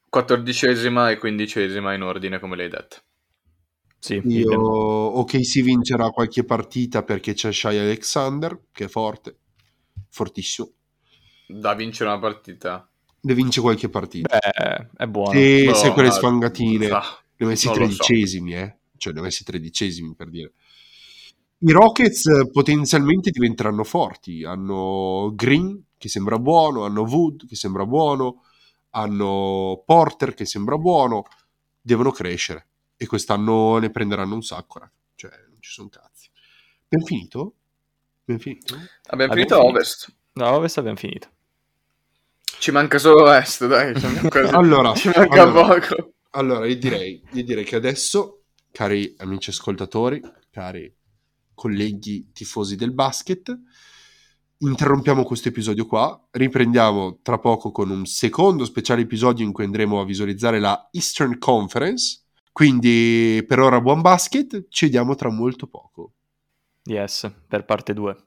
Quattordicesima e quindicesima in ordine, come l'hai detto. Sì, Io, idem. ok, si vincerà qualche partita perché c'è Shai Alexander, che è forte, fortissimo. Da vincere una partita. Ne vince qualche partita. Beh, è buono. Boh, sai quelle ma- sfangatine. ah, Ne ho messi non lo so. tredicesimi, eh. Cioè, ne ho messi tredicesimi per dire. I Rockets eh, potenzialmente diventeranno forti. Hanno Green, che sembra buono, hanno Wood, che sembra buono, hanno Porter, che sembra buono. Devono crescere. E quest'anno ne prenderanno un sacco, raga. Cioè, non ci sono cazzi. Ben finito? Ben finito? Abbiamo Abbiamo finito finito. Ovest. No, Ovest abbiamo finito. Ci manca solo Est, dai. ci manca quasi- Allora, ci manca allora. poco. Allora, io direi, io direi che adesso, cari amici ascoltatori, cari colleghi tifosi del basket, interrompiamo questo episodio qua, riprendiamo tra poco con un secondo speciale episodio in cui andremo a visualizzare la Eastern Conference. Quindi per ora buon basket, ci vediamo tra molto poco. Yes, per parte 2.